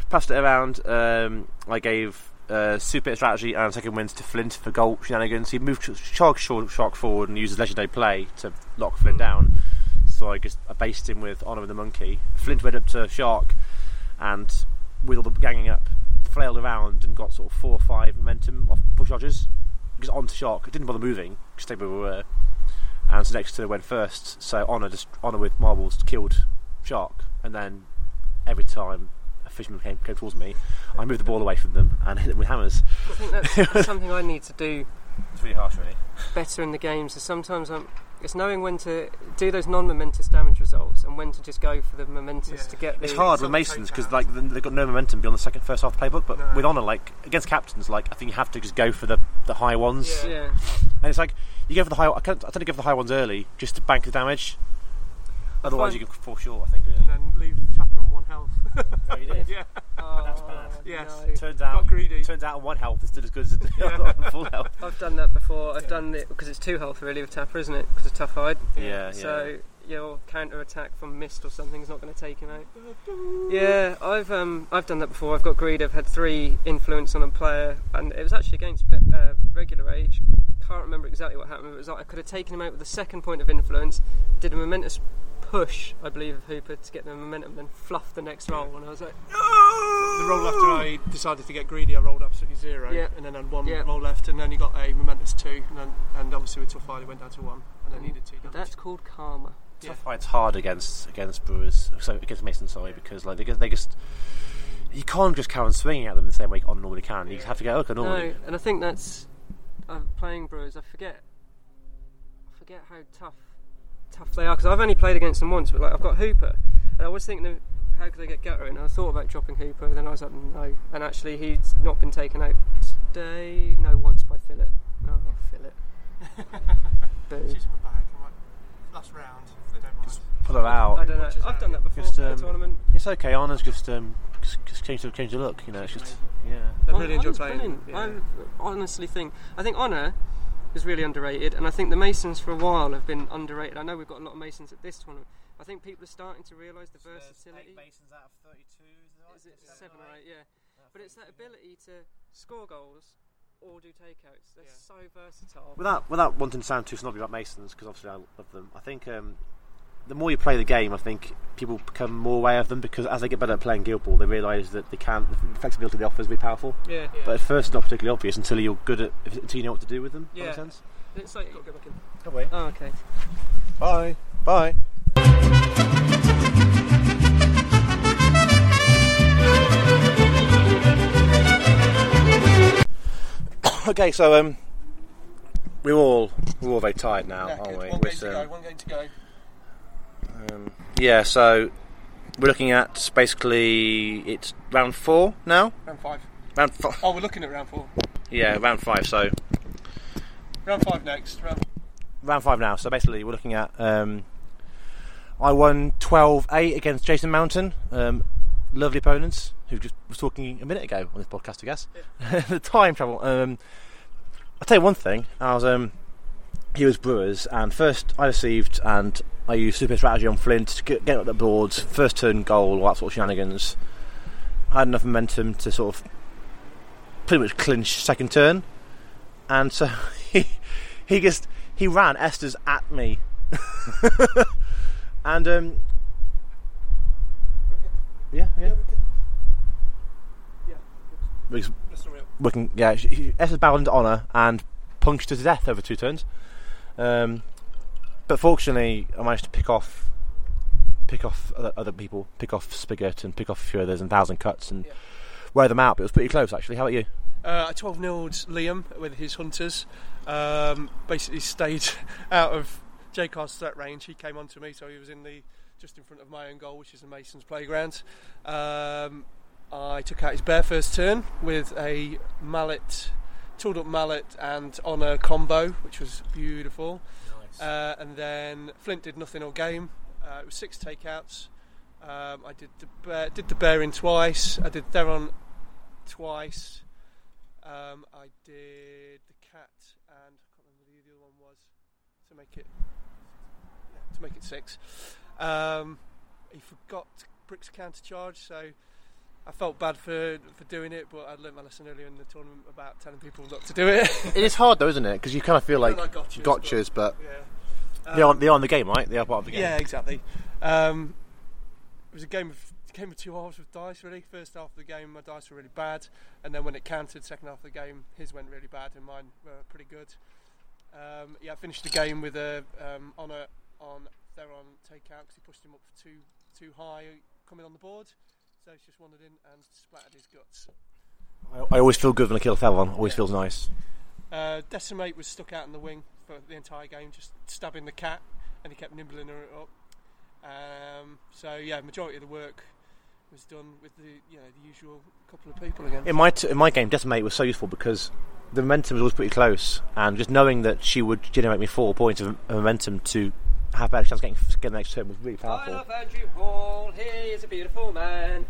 passed it around. Um, I gave uh, super strategy and second wins to Flint for goal shenanigans. He moved Shark Shark, Shark forward and uses legendary play to lock Flint down. So I just I based him with Honor of the Monkey. Flint went up to Shark and with all the ganging up, flailed around and got sort of four or five momentum off push dodges. Just onto Shark. It didn't bother moving, just stayed where we were. And so next to went first. So Honor just Honor with marbles killed Shark, and then every time a fisherman came, came towards me, I moved the ball away from them and hit them with hammers. I think that's, that's something I need to do It's really harsh, really. better in the games. Is sometimes I'm, it's knowing when to do those non-momentous damage results and when to just go for the momentous Yeah. to get the. It's hard with Masons because like they've got no momentum beyond the second first half of the playbook. But No. with Honor, like against captains, like I think you have to just go for the, the high ones. Yeah. Yeah, And it's like you go for the high. I, can't, I tend to go for the high ones early just to bank the damage. Otherwise, Fine. you can fall short. I think. Really. and then leave Tapper on one health. Oh, you did. yeah. Oh, That's bad. Yes. no. Turns out, Got greedy. turns out, one health is still as good as a full health. I've done that before. I've done it because it's two health really with Tapper, isn't it? Because of tough hide. Yeah, yeah. So your counter attack from mist or something is not going to take him out. Yeah, I've um I've done that before. I've got greed. I've had three influence on a player, and it was actually against uh, regular Rage. Can't remember exactly what happened. But it was like I could have taken him out with the second point of influence. Did a momentous push, I believe, of Hooper to get the momentum, then fluffed the next roll, and I was like, no! The roll after I decided to get greedy, I rolled absolutely zero, Yeah. and then had one Yeah. roll left, and then you got a momentous two, and then and obviously with tough hide it went down to one, and then needed two. damage. that's called karma. Yeah. Tough hide's hard against against Brewers, so against Mason, sorry, because like they just, they just you can't just carry on swinging at them the same way on normally can. You just have to go, okay, normally. No, and I think that's uh, playing Brewers. I forget, I forget how tough, tough they are because I've only played against them once. But like I've got Hooper, and I was thinking, of how could they get Gutter in? And I thought about dropping Hooper, and then I was like, no. And actually, he's not been taken out today. No, once by Fillet. Oh, Fillet. Boo. She's in my bag. Last round, if they don't mind. Pull her out. I don't know. I've done that before Just, in a um, tournament. It's okay. Honor's just um just, just change the change the look. You know, it's just yeah. I Hon- really enjoy playing. yeah. I honestly think I think Honor is really underrated, and I think the Masons for a while have been underrated. I know we've got a lot of Masons at this tournament. I think people are starting to realise the versatility. Masons out of thirty-two. Is it seven or eight? Yeah, but it's that ability to score goals or do takeouts. They're Yeah. so versatile. Without without wanting to sound too snobby about Masons, because obviously I love them. I think um, the more you play the game, I think people become more aware of them because as they get better at playing Guild Ball, they realise that they can the flexibility they offer is really powerful. yeah, But at first, it's not particularly obvious until you're good at until you know what to do with them. Yeah. make sense? it's like Got to go back in. Come away. oh, okay. Bye. Bye. okay, so um, we're all we're all very tired now, Yeah, aren't good. we? One We're, game to um, go. One game to go. Um, yeah, so we're looking at basically it's round four now. Round five. Round four. Oh, we're looking at round four. Yeah, round five. So Round five next. Round. round five now. So basically, we're looking at. Um, I won 12-8 against Jason Mountain. Um, lovely opponents who just was talking a minute ago on this podcast, I guess. the time travel. Um, I'll tell you one thing. I was um, he was Brewers, and first I received and I used super strategy on Flint to get, get up the boards, first turn goal, all that sort of shenanigans. I had enough momentum to sort of pretty much clinch second turn, and so he he just he ran Esters at me, and um, yeah, yeah, That's working, yeah, Esters barreled into honour and punched her to death over two turns. Um, but fortunately, I managed to pick off, pick off other, other people, pick off Spigot and pick off a few others and Thousand Cuts and Yeah. wear them out. But it was pretty close actually. How about you? Uh, I 12 0'd Liam with his hunters. Um, basically stayed out of Jaecar's threat range. He came onto me, so he was in the just in front of my own goal, which is the Mason's playground. Um, I took out his bear first turn with a mallet, tooled up mallet and honour combo, which was beautiful. Uh, and then Flint did nothing all game. Uh, it was six takeouts. Um, I did the bear, did the bear in twice. I did Theron twice. Um, I did the cat, and I can't remember who the other one was to make it yeah, to make it six. Um, he forgot Brick's counter charge, so I felt bad for for doing it, but I'd learnt my lesson earlier in the tournament about telling people not to do it. It is hard though, isn't it? Because you kind of feel like Like gotchas, gotchas, but yeah. they are they are in the game, right? They are part of the game. Yeah, exactly. Um, it was a game of game of two halves with dice. Really, first half of the game, my dice were really bad, and then when it counted, second half of the game, his went really bad, and mine were pretty good. Um, yeah, I finished the game with a um, on a on Theron takeout because he pushed him up too too high coming on the board, just wandered in and splattered his guts. I, I always feel good when I kill a Theron. Always Yeah. feels nice. Uh, Decimate was stuck out in the wing for the entire game, just stabbing the cat, and he kept nibbling her up. Um, so yeah, majority of the work was done with the you know the usual couple of people again. In my t- in my game, Decimate was so useful because the momentum was always pretty close, and just knowing that she would generate me four points of momentum to have a better chance of getting, getting the next turn was really I powerful. love Andrew Hall. He is a beautiful man.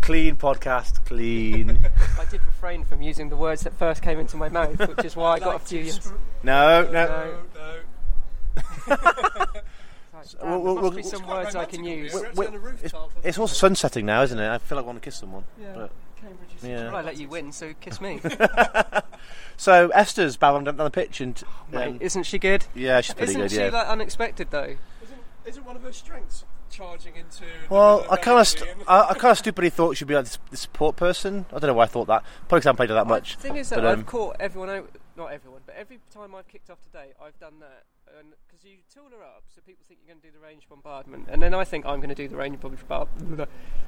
Clean podcast, clean. I did refrain from using the words that first came into my mouth, which is why I got a few yes. no, no. No. no. Right, Well, um, there well, must well, be it's some words I can use. of you. We're actually on a wait, rooftop. It's also sunsetting now, isn't it? I feel like I want to kiss someone. Yeah. But, Cambridge is Yeah. Well, I let you win, so kiss me. so Esters bowling down the pitch, and Mate, um, isn't she good? yeah, she's pretty good. Isn't she Yeah. like unexpected though? Isn't, isn't one of her strengths charging into? Well, middle I kind of, st- I, I kind of stupidly thought she'd be like this, this support person. I don't know why I thought that. Probably because I haven't played her that much. The thing is that But, um, I've caught everyone out, not everyone, but every time I've kicked off today, I've done that. Because you tool her up, so people think you're going to do the ranged bombardment, and then I think I'm going to do the range bombard-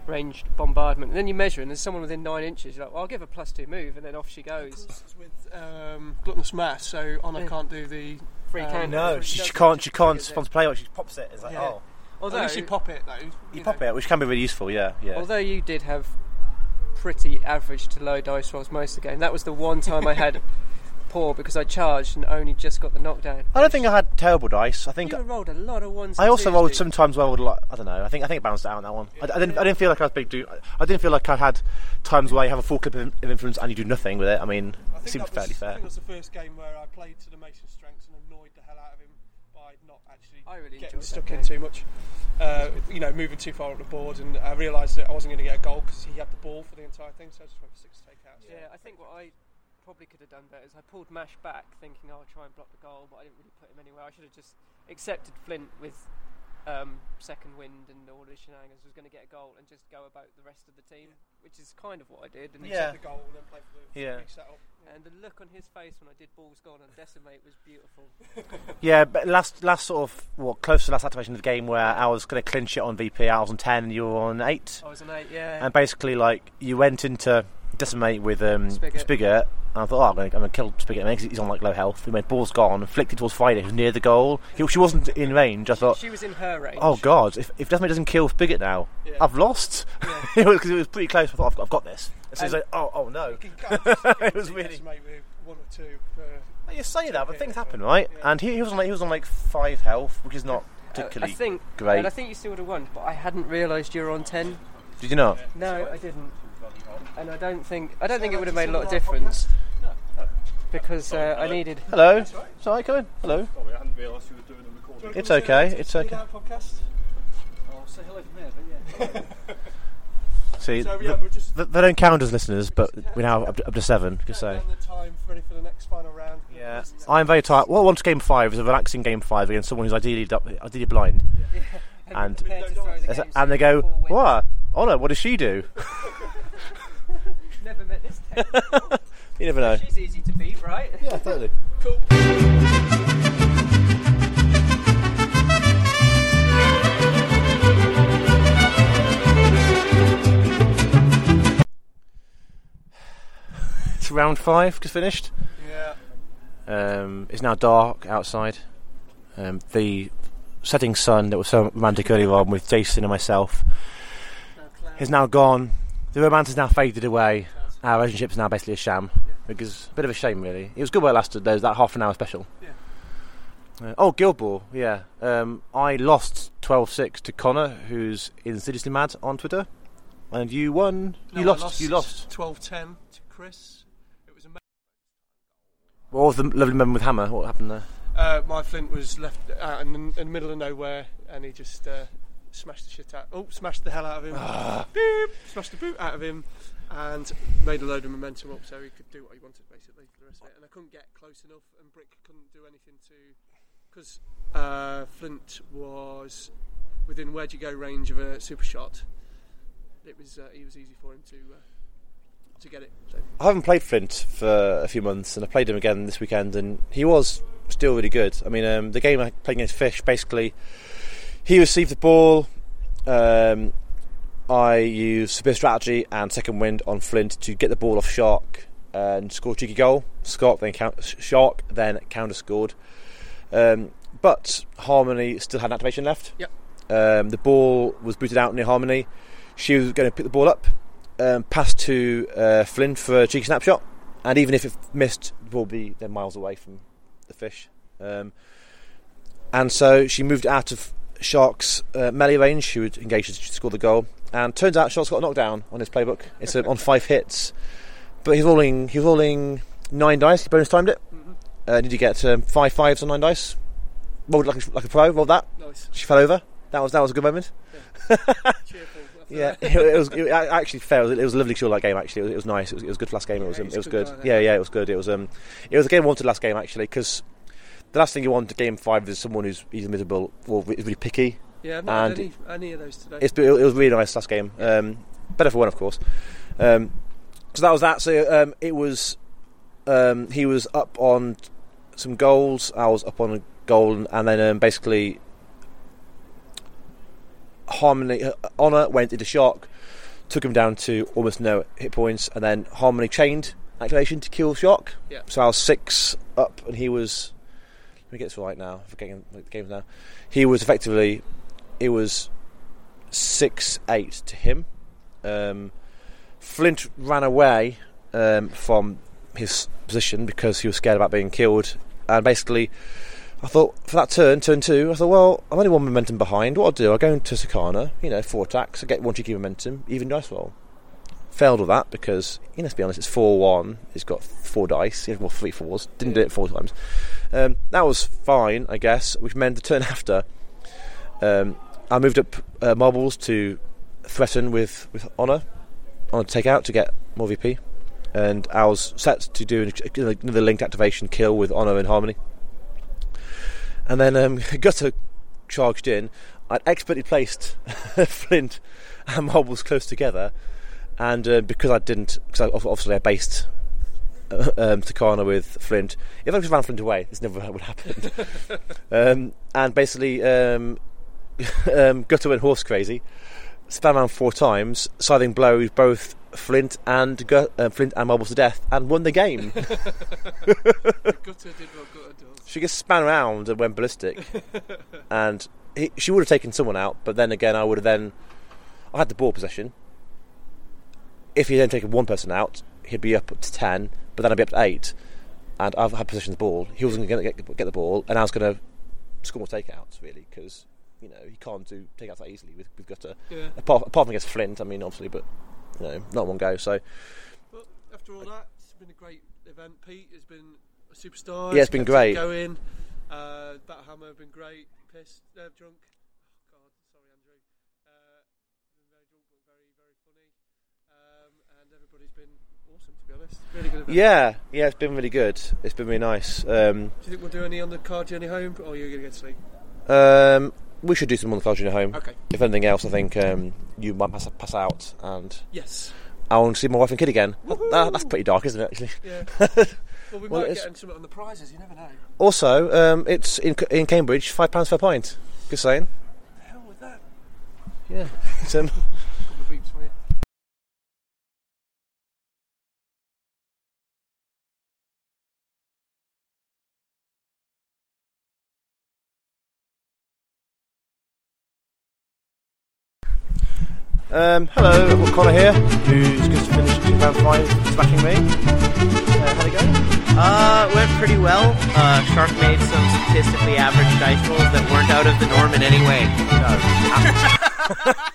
ranged bombardment, and then you measure, and there's someone within nine inches. You're like, well, I'll give her plus two move, and then off she goes. It's with um, gluttonous mass, so Anna Yeah. can't do the Free Um. No, She she, does she it, can't. She can't triggers it. sponsor play. Like she pops it. It's like Yeah. oh, Although, At least you pop it though. you know. pop it, which can be really useful. Yeah, yeah. although you did have pretty average to low dice rolls most of the game, that was the one time I had poor because I charged and only just got the knockdown. I don't think I had terrible dice. I think You rolled a lot of ones. I and also twos, rolled dude. sometimes well with like I don't know. I think I think it bounced out on that one. I, I didn't. I didn't feel like I was big. Do I didn't feel like I had times where you have a full clip of, of influence and you do nothing with it. I mean, I it think seemed that fairly was, I fair. think that was the first game where I played to the Mason strengths and annoyed the hell out of him by not actually I really getting enjoyed stuck that in game. too much. Uh, you know, moving too far up the board, and I realised that I wasn't going to get a goal because he had the ball for the entire thing. So I just went for six takeouts. Yeah, I think what I probably could have done better is I pulled Mash back, thinking oh, I'll try and block the goal, but I didn't really put him anywhere. I should have just accepted Flint with um, second wind and all the shenanigans, was going to get a goal and just go about the rest of the team, which is kind of what I did. And, Yeah. the goal and then play for the Yeah. big setup. and the look on his face when I did balls gone and decimate was beautiful. Yeah, but last last sort of what close to the last activation of the game where I was going to clinch it on VP. I was on ten, you were on eight, I was an eight, yeah. and basically like you went into decimate with um, Spigot. Spigot. And I thought, oh, I'm going to kill Spigot because he's on like low health. He went ball's gone, flicked it towards Friday, who's near the goal. He, she wasn't in range. I thought, she was in her range. oh god, if if Decimate doesn't kill Spigot now, Yeah. I've lost. Yeah. Because it was pretty close. I thought, I've got, I've got this. As soon as I, And- oh, oh no. You can kind of just It was really- decimate with one or two. You say that, but things happen, right? Yeah. And he, he was on like he was on like five health, which is not Uh, I particularly think, great. and I think you still would have won, but I hadn't realised you were on ten. Did you not? No, I didn't. And I don't think I don't think it would have made a lot of difference because uh, I needed. Hello. Sorry, come in. Hello. Sorry, I hadn't realised you were doing a recording. It's okay. It's okay. Podcast. I'll say hello from there, but yeah. See, So yeah, we're just th- they don't count as listeners, but we now up to, up to seven. You could say. down the time ready for the next final round. Yeah, I'm very tired. What I want to game five is a relaxing game five against someone who's ideally du- ideally blind, And- prepared to throw the As- game and they go, "What? Oh no, what does she do?" Never met this. Tech. You never know. She's easy to beat, right? Yeah, totally. Cool. It's round five, just finished. Yeah. Um, it's now dark outside. Um, the setting sun that was so romantic earlier on with Jason and myself is now gone. The romance has now faded away. Our relationship is now basically a sham, which is a bit of a shame, really. It was good while it lasted. There was that half an hour special. Uh, oh, Guild Ball, yeah. Um, I lost 12 6 to Connor, who's insidiously mad on Twitter. And you won. No, you I lost. You lost. 12 10 to Chris. It was amazing. What was the lovely moment with Hammer? What happened there? Uh, my Flint was left out in the, in the middle of nowhere and he just uh, smashed the shit out. Oh, smashed the hell out of him. Ah. Beep, smashed the boot out of him and made a load of momentum up so he could do what he wanted basically for the rest of it. And I couldn't get close enough and Brick couldn't do anything to. Because uh, Flint was within where do you go range of a super shot. It was uh, he was easy for him to uh, to get it. So. I haven't played Flint for a few months, and I played him again this weekend, and he was still really good. I mean, um, the game I played against Fish, basically, he received the ball. Um, I used severe strategy and second wind on Flint to get the ball off Shark and score a cheeky goal. Shark then count, Shark then counter scored, um, but Harmony still had an activation left. Yep. Um, the ball was booted out near Harmony. She was going to pick the ball up, um, pass to uh, Flint for a cheeky snapshot, and even if it missed, the ball would be then miles away from the fish. Um, and so she moved out of Shark's uh, melee range. She would engage to score the goal, and turns out Shark's got a knockdown on his playbook. It's uh, on five hits, but he's rolling. He's rolling nine dice. He bonus timed it. Uh, did you get um, five fives on nine dice? Rolled like a, like a pro. Rolled that. Nice. She fell over. That was that was a good moment. Cheerful. Yeah, that. it, was. It actually failed. It was a lovely show that game. Actually, it was, it was nice. It was, it was good for last game. It was. Yeah, um, it was good good. guy, Yeah, yeah, it was good. It was. Um, it was a game I wanted last game actually because the last thing you want to game five is someone who's either miserable or re- really picky. Yeah, I've not And- had any, any of those today. It's it was really nice last game. Um, better for one, of course. Um, so that was that. So um, it was. Um, he was up on some goals. I was up on a goal, and then um, basically Harmony uh, Honor went into Shark, took him down to almost no hit points, and then Harmony chained activation to kill Shark. Yeah. So I was six up, and he was. Let me get this right now. Forgetting the games now. He was effectively. It was six eight to him. Um, Flint ran away um, from his position because he was scared about being killed, and basically, I thought for that turn, turn two, I thought, well, I'm only one momentum behind. What I'll do, I'll go into Sakana, you know, four attacks, I get one cheeky momentum, even dice roll. Failed with that because, you know, let's be honest, it's four one. It's got four dice, well, three fours. Didn't do it four times. Um, that was fine, I guess. Which meant the turn after, um, I moved up uh, marbles to threaten with with honor on takeout to get more VP, and I was set to do another linked activation kill with honor and harmony. And then um, Gutter charged in. I'd expertly placed Flint and marbles close together, and uh, because I didn't, because obviously I based uh, um, Sakana with Flint. If I just ran Flint away, this never would happen. um, and basically, um, um, Gutter went horse crazy, spam around four times, scything blows both Flint and Gu- uh, Flint and Marbles to death, and won the game. Gutter did what Gutter does. she just span around and went ballistic, and he, she would have taken someone out. But then again, I would have then I had the ball possession. If he then taken one person out, he'd be up to ten, but then I'd be up to eight, and I've had possession of the ball. He wasn't going to get, get the ball, and I was going to score more takeouts really because you know he can't do takeouts that easily with, with Gutter. Yeah. Apart, apart from against Flint, I mean, obviously, but you know, not one go. So But after all that, it's been a great event. Pete has been a superstar. Yeah, it's been great. Going. Uh, Bathammer have been great. Pissed, uh, drunk. Oh, God, sorry, Andrew. Uh, been very drunk, but very, very funny. Um, and everybody's been awesome, to be honest. Really good event. yeah, yeah, it's been really good. It's been really nice. Um, Do you think we'll do any on the car journey home, or are you going to get sleep? um, we should do some on the culture at home. Okay. If anything else, I think um, you might pass, pass out, and Yes. I want to see my wife and kid again. That, that's pretty dark, isn't it? Actually. Yeah. well, we Well, might get something on the prizes. You never know. Also, um, it's in in Cambridge, five pounds per pint. Just saying. The hell with that. Yeah. It's, um, Couple of beeps for you. Um, hello, I've got Connor here, who's just finished two round five, smashing me. Uh, how'd it go? Uh, went pretty well. Uh, Shark made some statistically average dice rolls that weren't out of the norm in any way.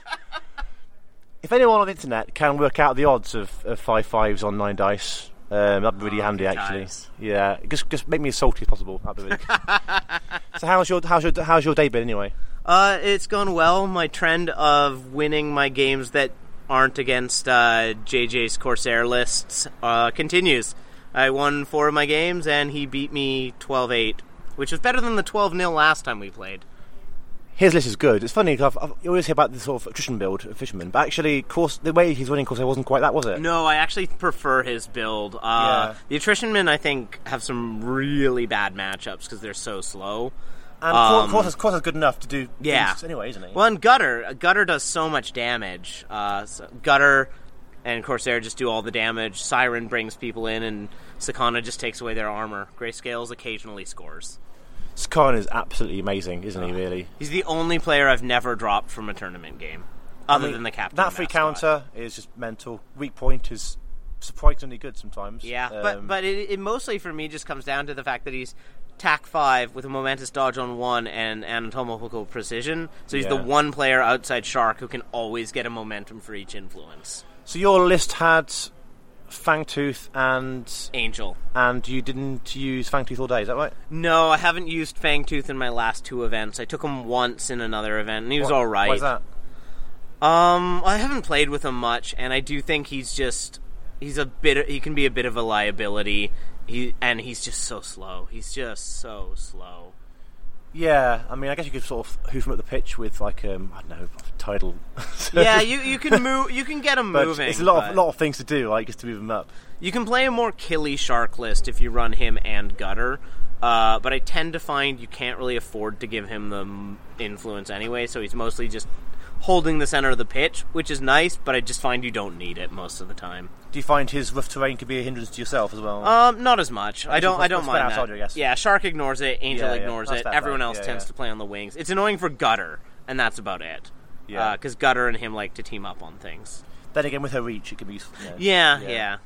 If anyone on the internet can work out the odds of, of five fives on nine dice, um, that'd be really Oh, handy. Actually, times. yeah, just just make me as salty as possible. That'd be really so how's your how's your how's your day been anyway? Uh, it's gone well. My trend of winning my games that aren't against uh, JJ's Corsair lists uh, continues. I won four of my games, and he beat me 12 8, which was better than the 12 0 last time we played. His list is good. It's funny because you always hear about the sort of attrition build of Fisherman, but actually, course the way he's winning Corsair wasn't quite that, was it? No, I actually prefer his build. Uh, Yeah. The attrition men, I think, have some really bad matchups because they're so slow. And Um, Corsair's, Corsair's good enough to do Yeah. things anyway, isn't he? Well, and Gutter, Gutter does so much damage. Uh, so Gutter and Corsair just do all the damage. Siren brings people in, and Sakana just takes away their armor. Greyscales occasionally scores. Skarn is absolutely amazing, isn't he? Really. He's the only player I've never dropped from a tournament game, other I mean, than the captain. That free mascot. counter is just mental. Weak point is surprisingly good sometimes. Yeah, Um, but but it, it mostly for me just comes down to the fact that he's tack five with a momentous dodge on one and anatomical precision. So he's the one player outside Shark who can always get a momentum for each influence. So your list had Fangtooth and Angel. and you didn't use Fangtooth all day, is that right? No, I haven't used Fangtooth in my last two events. I took him once in another event, and he was alright. Why- all right. Why's that? Um, I haven't played with him much, and I do think he's just he's a bit. He can be a bit of a liability. He and he's just so slow. He's just so slow. Yeah, I mean, I guess you could sort of hoof him up the pitch with like um, I don't know, tidal. yeah, you you can move. You can get him but moving. it's a lot of lot of things to do, like just to move him up. You can play a more killy shark list if you run him and gutter. Uh, but I tend to find you can't really afford to give him the m- influence anyway, so he's mostly just holding the center of the pitch, which is nice, but I just find you don't need it most of the time. Do you find his rough terrain could be a hindrance to yourself as well? Um, not as much. I don't. I don't mind that. outside, I guess. Yeah, Shark ignores it. Angel Yeah, yeah, ignores that's it. Everyone else Yeah, tends to play on the wings. It's annoying for Gutter, and that's about it. Yeah. because Gutter and him like to team up on things. then again, with her reach, it could be useful. you know. Yeah, Yeah.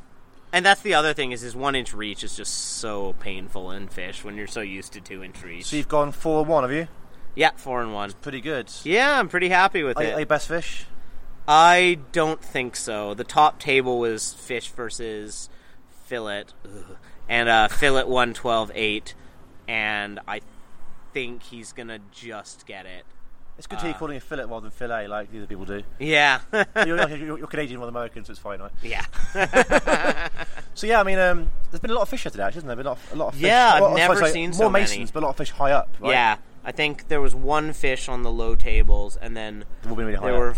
And that's the other thing is his one inch reach is just so painful in fish when you're so used to two inch reach. So you've gone four and one, have you? yeah, four and one. Pretty good. Yeah, I'm pretty happy with Are, it. are you best fish? I don't think so. The top table was fish versus fillet, Ugh. and uh, fillet won 12-8, and I think he's gonna just get it. It's good to hear you calling it fillet rather than fillet, like the other people do. Yeah, you're, you're, you're Canadian rather than American, so it's fine, right? yeah. So yeah, I mean, um, there's been a lot of fish here today, actually, hasn't there? Been a lot of, a lot of fish. Yeah, I've Well, never sorry, seen more so many. masons, but a lot of fish high up. Right? Yeah, I think there was one fish on the low tables, and then They've all been really high there were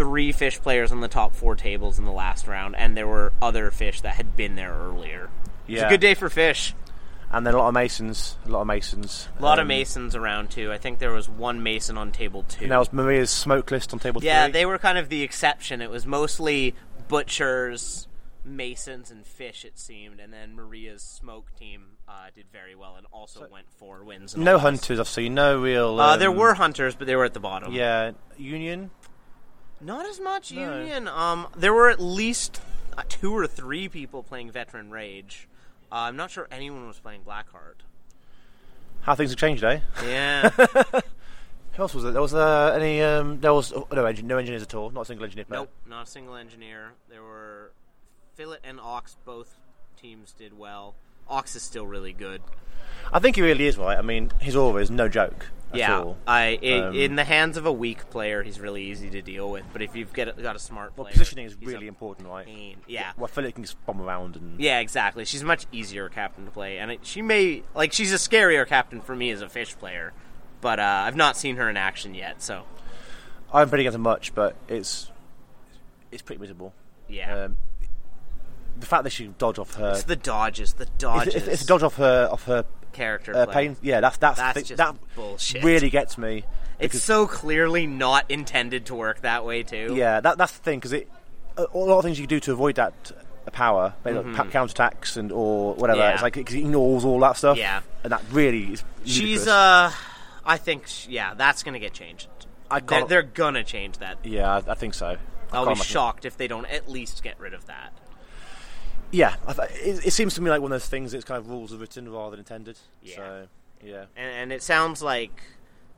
three fish players on the top four tables in the last round, and there were other fish that had been there earlier. It's Yeah. a good day for fish. and then a lot of masons. A lot of masons. A lot of Um, masons around too. I think there was one mason on table two. And that was Maria's smoke list on table yeah, three. they were kind of the exception. It was mostly butchers, masons, and fish. It seemed, and then Maria's smoke team uh, did very well and also went four wins. no hunters. I've seen no real. Uh, there um, were hunters, but they were at the bottom. Yeah, Union. Not as much No. Union. Um, there were at least uh, two or three people playing Veteran Rage. Uh, I'm not sure anyone was playing Blackheart. How things have changed, eh? Yeah, Who else was there? There was uh, any. Um, there was oh, no, engin- no engineers at all. Not a single engineer. player. nope, not a single engineer. There were Fillet and Ox. Both teams did well. Ox is still really good. I think he really is right. I mean, his aura is no joke. At yeah, all. I i Um, in the hands of a weak player, he's really easy to deal with. But if you've get, got a smart Well, player, positioning is really important, right? pain. Yeah, Well, Fillet can just bomb around and. Yeah, exactly. She's a much easier captain to play, and it, she may like she's a scarier captain for me as a fish player. But uh, I've not seen her in action yet, so I haven't played against him much, but it's it's pretty miserable. yeah. Um, the fact that she dodge off her, it's the dodges, the dodges. if, if dodge off her off her character uh, pain, yeah, that's that's, That's the just that bullshit. really gets me. It's so clearly not intended to work that way too. yeah, that that's the thing because it a, a lot of things you can do to avoid that uh, power, maybe like pa- counterattacks and or whatever. Mm-hmm. Yeah. It's like because it ignores all that stuff. Yeah. and that really is. she's ludicrous. uh, I think sh- yeah, that's gonna get changed. I They're, they're gonna change that. yeah, I, I think so. I I'll be shocked if they don't at least get rid of that. Yeah, I th- it, it seems to me like one of those things. It's kind of rules are written rather than intended. Yeah. So yeah. and, and it sounds like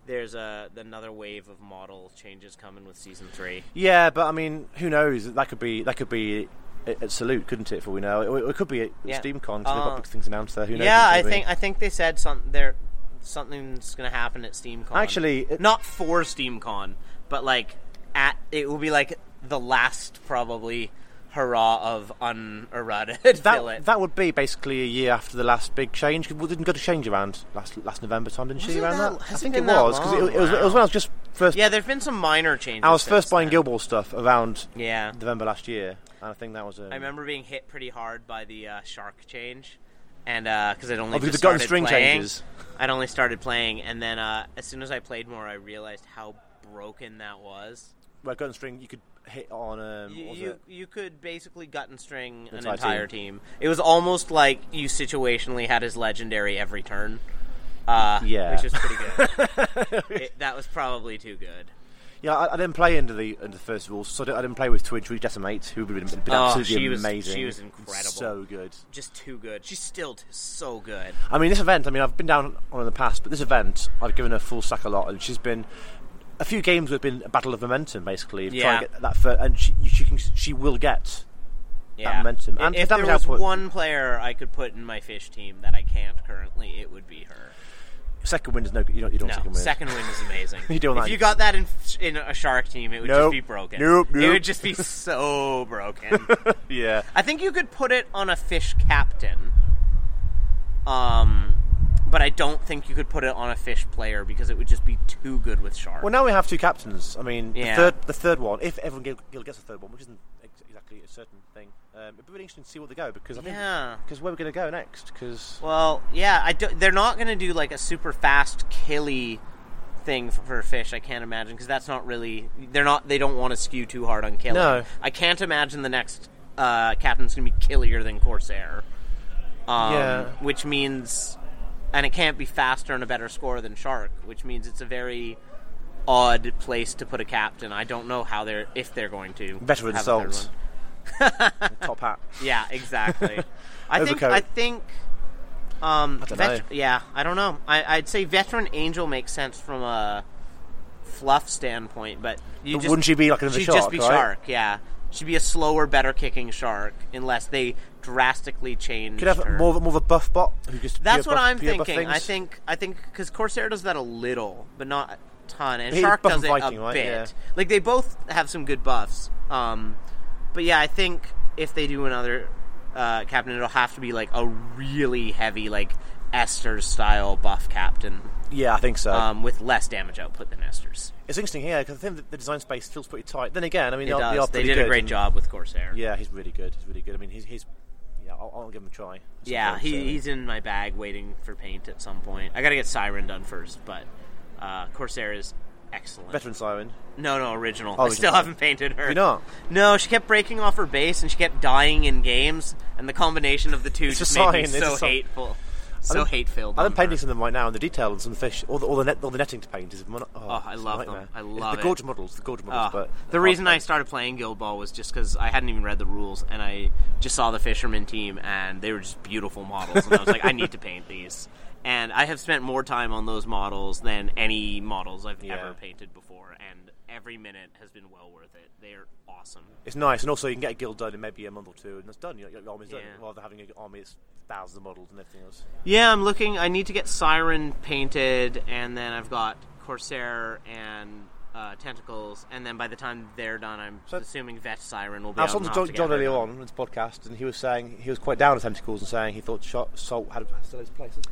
there's a another wave of model changes coming with season three. Yeah, but I mean, who knows? That could be that could be at, Salute, couldn't it? For we know, it, it could be at Yeah. SteamCon. 'cause they've Uh, got big things announced there. Who knows? yeah, I think I think they said something there. Something's going to happen at SteamCon. actually, it, not for SteamCon, but like at it will be like the last probably hurrah of uneroded fillet. that that would be basically a year after the last big change. we didn't go to change around last last November time, didn't she? Around that- I think it was because it, it was it was when I was just first. yeah, there've been some minor changes. I was first buying then. Guild Ball stuff around Yeah, November last year, and I think that was. Um, I remember being hit pretty hard by the uh, shark change, and because I'd only Oh, because just started string playing. changes. I'd only started playing, and then uh, as soon as I played more, I realized how broken that was. Where gun string, you could hit on. a. You, you, you could basically gut and string an Entire entire team. It was almost like you situationally had his legendary every turn. Uh, Yeah. which was pretty good. it, that was probably too good. Yeah, I, I didn't play under the under the first rules, so I didn't, play with Twitch, with Decimate, who would have been, Oh, absolutely she was- amazing. she was incredible. So good. Just too good. She's still t- so good. I mean, this event, I mean, I've been down on in the past, but this event, I've given her full sack a lot, and she's been. A few games have been a battle of momentum, basically. Yeah. Get that and she, she can, she will get Yeah. momentum. And if the there was output- one player I could put in my fish team that I can't currently, it would be her. second wind is no. You don't. You don't No, second wind. second wind is amazing. You don't if you got that in in a shark team, it would Nope. just be broken. Nope, nope. It would just be so broken. yeah. I think you could put it on a fish captain. Um, but I don't think you could put it on a fish player because it would just be too good with shark. Well, now we have two captains. I mean, Yeah. the third, the third one. If everyone gets a third one, which isn't ex- exactly a certain thing, um, it'd be really interesting to see where they go because I think Yeah. because where we're going to go next because Well, yeah, I do, they're not going to do like a super fast killy thing for a fish. I can't imagine because that's not really. They're not. They don't want to skew too hard on killing. No. I can't imagine the next uh, captain's going to be killier than Corsair. Um, Yeah. Which means, and it can't be faster and a better score than Shark. Which means it's a very odd place to put a captain. I don't know how they're if they're going to veteran have a third salts, one. top hat. Yeah, exactly. I think I think um I vet- yeah, I don't know. I, I'd say veteran angel makes sense from a fluff standpoint, but just, wouldn't she be like another she'd shark, just be right? shark, yeah. She'd be a slower, better kicking shark unless they drastically change. Could have her. more of, more of a buff bot who just That's what buff- I'm thinking. I think I think because Corsair does that a little, but not a ton, and Shark does it and Viking, a right? bit. Yeah. Like they both have some good buffs. Um, but yeah, I think if they do another uh, captain, it'll have to be like a really heavy, like Esters style buff captain. Yeah, I think so. Um, with less damage output than Esters. it's interesting here because I think the design space feels pretty tight. Then again, I mean, It they, are, they, are They did a great job with Corsair. Yeah, he's really good. He's really good. I mean, he's, he's yeah, I'll, I'll give him a try. Yeah, he, so. he's in my bag waiting for paint at some point. I got to get Siren done first, but uh, Corsair is excellent. veteran siren. No, no, original. Oh, I still haven't painted her. You not? No, she kept breaking off her base and she kept dying in games, and the combination of the two It's just made me so hateful. So hate filled. I'm painting some of them right now, and the detail on some fish, all the, all the, net, all the netting to paint is. mon- Oh, Oh, I love them. I love the gorgeous models. The gorgeous models, Oh, but the reason I started playing Guild Ball was just because I hadn't even read the rules, and I just saw the Fisherman team, and they were just beautiful models, and I was like, I need to paint these. And I have spent more time on those models than any models I've Yeah. ever painted before, and every minute has been well worth it. They're awesome. It's nice, and also you can get a guild done in maybe a month or two, and it's done. You know, your army's done, Yeah. rather than having an army that's thousands of models and everything else. Yeah, I'm looking. I need to get Siren painted, and then I've got Corsair and uh, Tentacles, and then by the time they're done, I'm So- assuming Vet Siren will be I was talking to John, to John her earlier on in this podcast, and he was saying he was quite down with tentacles and saying he thought shot, Salt had still his places.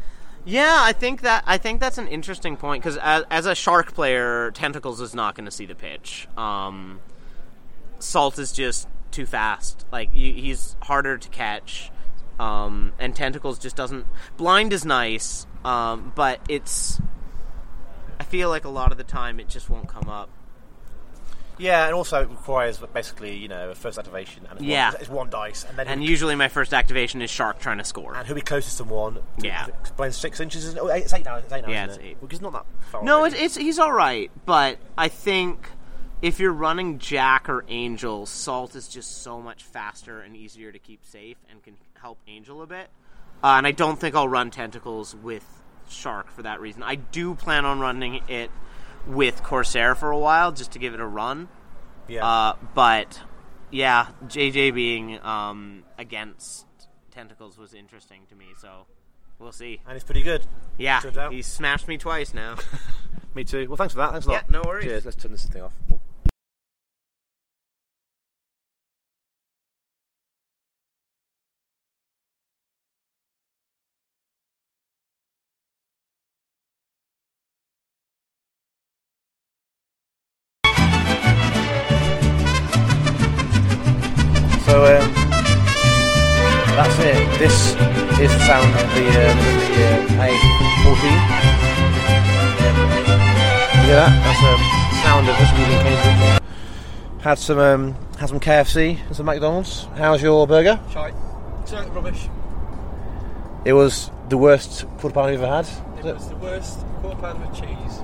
Yeah, I think that I think that's an interesting point because as, as a shark player, Tentacles is not going to see the pitch. Um, Salt is just too fast. Like he's harder to catch, um, and Tentacles just doesn't. Blind is nice, um, but it's. I feel like a lot of the time it just won't come up. Yeah, and also it requires basically you know a first activation, and it's, Yeah. one, it's one dice, and then And usually my first activation is Shark trying to score. and who be closest to one. Yeah. explain six inches. Oh, it's eight now. It's eight now. Yeah, it's it? eight. Which is not that far. No, it's, it's he's all right, but I think if you're running Jac or Angel, Salt is just so much faster and easier to keep safe and can help Angel a bit. Uh, and I don't think I'll run Tentacles with Shark for that reason. I do plan on running it with Corsair for a while just to give it a run. yeah. Uh, but yeah, JJ being um, against Tentacles was interesting to me, so we'll see. and he's pretty good. Yeah, he smashed me twice now. Me too. Well, thanks for that. Thanks a lot. Yeah, no worries. Cheers. Let's turn this thing off. Had some um, had some KFC and some McDonald's. How's your burger? Shite. Rubbish. It was the worst quarter pound I've ever had. It was the worst quarter pound of cheese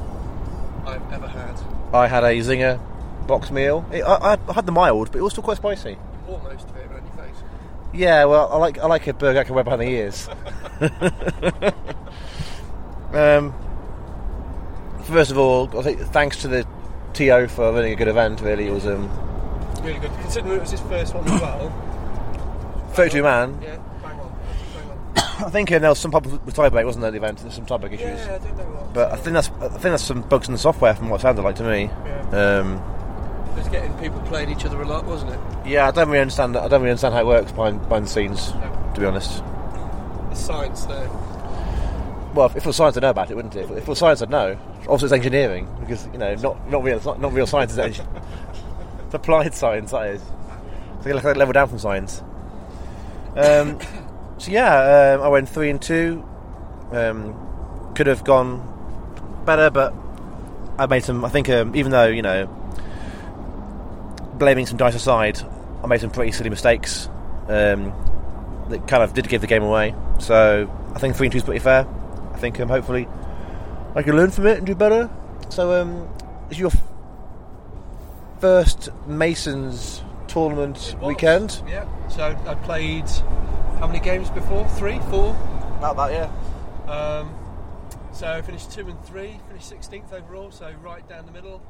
I've ever had. I had a zinger box meal. It, I, I had the mild, but it was still quite spicy. Almost fit on your face. Yeah, well, I like I like a burger I can wear behind the ears. um, first of all, I think thanks to the TO for running a good event. Really, it was um, Really good. Considering it was his first one as well. 32 man. Yeah, bang on. Bang on. I think uh, there was some problem with tiebreak, wasn't there? The event, there's some tiebreak issues. Yeah, I don't know what. But I think that's I think that's some bugs in the software from what it sounded like to me. Yeah. Um, It was getting people playing each other a lot, wasn't it? yeah, I don't really understand. I don't really understand how it works behind behind the scenes. To be honest. The science there. Well, if it was science, I'd know about it, wouldn't it? If it was science, I'd know. Obviously, it's engineering because you know, not not real, not, not real science. Is it? it's applied science. That is. So like a level down from science. Um, so yeah, um, I went three and two. Um, could have gone better, but I made some. I think um, even though you know, blaming some dice aside, I made some pretty silly mistakes. Um, that kind of did give the game away. So I think three and two is pretty fair. I think um, hopefully I can learn from it and do better. So um, is your first Masons tournament weekend? Yeah. So I played how many games before? Three, four. About that, yeah. Um, so I finished two and three, finished 16th overall, so right down the middle.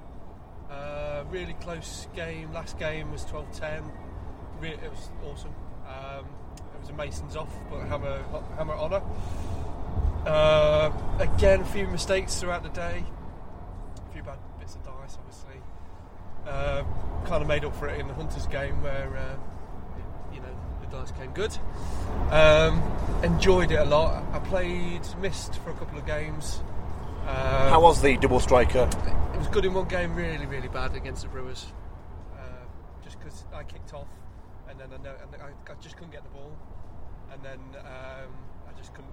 Uh, really close game. Last game was 12-10. Re- it was awesome. Um, it was a Masons off, but hammer hammer honour. Uh, again, a few mistakes throughout the day. A few bad bits of dice, obviously. Uh, kind of made up for it in the Hunters game where uh, you know the dice came good. Um, enjoyed it a lot. I played Mist for a couple of games. Um, How was the double striker? it was good in one game, really, really bad against the Brewers. Uh, just because I kicked off, and then I, know, and I, I just couldn't get the ball, and then um, I just couldn't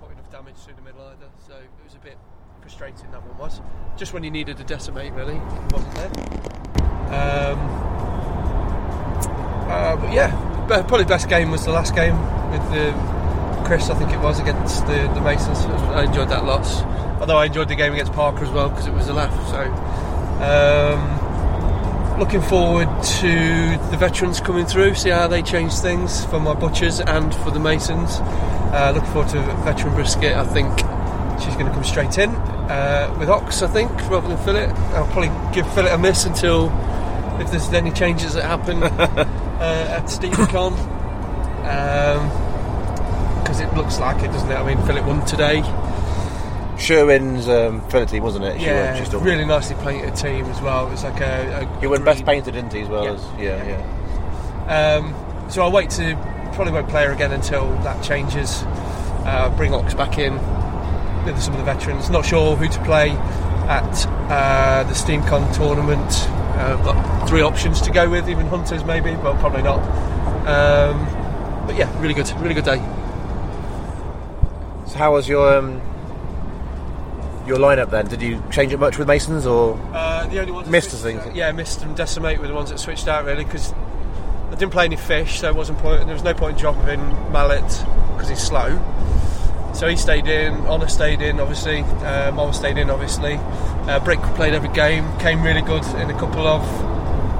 put enough damage through the middle either. So it was a bit frustrating that one was. Just when you needed a decimate, really, it wasn't there. Um, uh, but yeah, probably best game was the last game with the Chris, I think it was against the, the Masons. I enjoyed that lots. Although I enjoyed the game against Parker as well because it was a laugh. So, um, looking forward to the veterans coming through, see how they change things for my butchers and for the Masons. Uh, looking forward to veteran brisket. I think she's going to come straight in uh, with Ox. I think rather than fillet. I'll probably give fillet a miss until if there's any changes that happen uh, at SteamCon. Because it looks like it, doesn't it? I mean, Philip won today. Sherwin's um, Trinity, wasn't it? She yeah, won, she still really nicely painted team as well. It was like a. a He won best painted, didn't he? As well Yeah. as yeah, Yeah. yeah. Um, so I'll wait to probably won't play her again until that changes. Uh, bring Ox back in with some of the veterans. Not sure who to play at uh, the SteamCon tournament. Uh, got three options to go with, even hunters maybe, but probably not. Um, but yeah, really good, really good day. So how was your um, your lineup then? Did you change it much with Masons or? Uh, the only ones I think. out- yeah, mist and decimate were the ones that switched out really because didn't play any fish, so it wasn't point. There was no point in dropping mallet because he's slow. So he stayed in. Honor stayed in, obviously. Uh, Mom stayed in, obviously. Uh, Brick played every game. Came really good in a couple of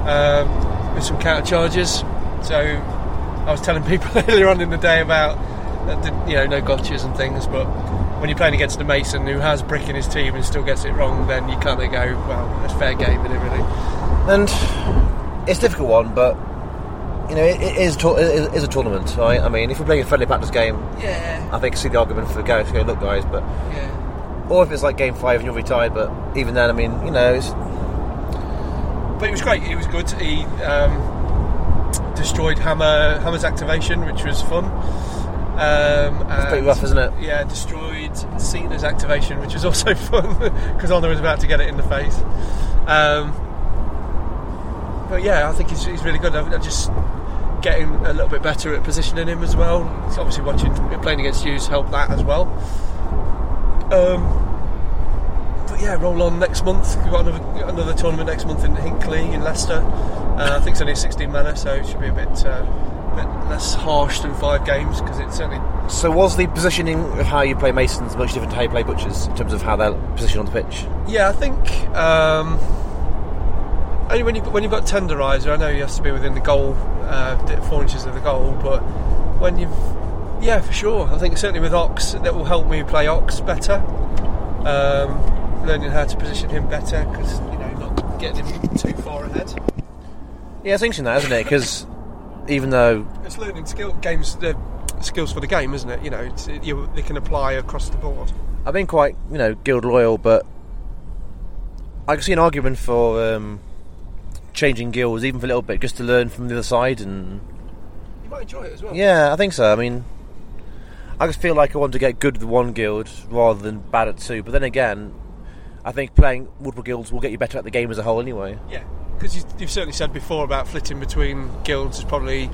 um, with some counter charges. So I was telling people earlier on in the day about uh, you know no gotchas and things, but when you're playing against a Mason who has Brick in his team and still gets it wrong, then you kind of go, well, that's fair game, isn't it? Really? And it's a difficult one, but you know, it, it is tour- it is a tournament, right? I mean, if we're playing a friendly practice game, Yeah. I think I see the argument for go, go look, guys. But Yeah. or if it's like game five and you're retired, but even then, I mean, you know, it's, But it was great. It was good. He um, destroyed Hammer Hammer's activation, which was fun. Um, it's pretty rough, isn't it? Yeah, destroyed Cena's activation, which was also fun because Honor was about to get it in the face. Um, but yeah, I think he's, he's really good. I'm I'm just getting a little bit better at positioning him as well. It's obviously watching playing against Hughes helped that as well. Um, but yeah, roll on next month. We've got another, another tournament next month in Hinckley in Leicester. Uh, I think it's only 16 mana, so it should be a bit, uh, bit less harsh than five games because it's certainly So was the positioning of how you play Masons much different to how you play Butchers in terms of how they're positioned on the pitch? Yeah, I think um, only when you when you've got tenderizer, I know you have to be within the goal, uh, four inches of the goal, but when you've yeah, for sure. I think certainly with Ox, that will help me play Ox better. Um, learning how to position him better because you know not getting him too far ahead. Yeah, it's interesting that, isn't it? Because even though It's learning skill games, the skills for the game, isn't it? You know, it's, it, you, they can apply across the board. I've been quite, you know, guild loyal, but I can see an argument for um, changing guilds, even for a little bit, just to learn from the other side. And You might enjoy it as well. yeah, I think so. I mean, I just feel like I want to get good at one guild rather than bad at two. But then again, I think playing multiple guilds will get you better at the game as a whole, anyway. Yeah, because you, you've certainly said before about flitting between guilds is probably,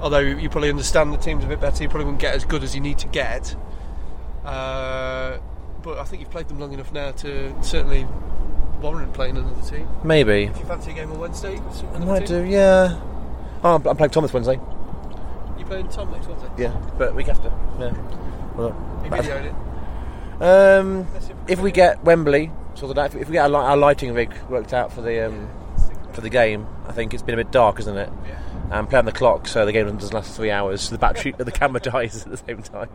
although you probably understand the teams a bit better, you probably wouldn't get as good as you need to get. Uh, but I think you've played them long enough now to certainly warrant playing another team. Maybe. If you fancy a game on Wednesday, I might team? do. Yeah. Oh, I'm, I'm playing Thomas Wednesday. You playing Tom next Wednesday? Yeah, but week after. Yeah. Well, You videoed it. Um, if we get Wembley sorted out, if we get our, our lighting rig worked out for the um, for the game, I think it's been a bit dark, isn't it? Yeah. And play on the clock, so the game doesn't last three hours. So the battery, the camera dies at the same time.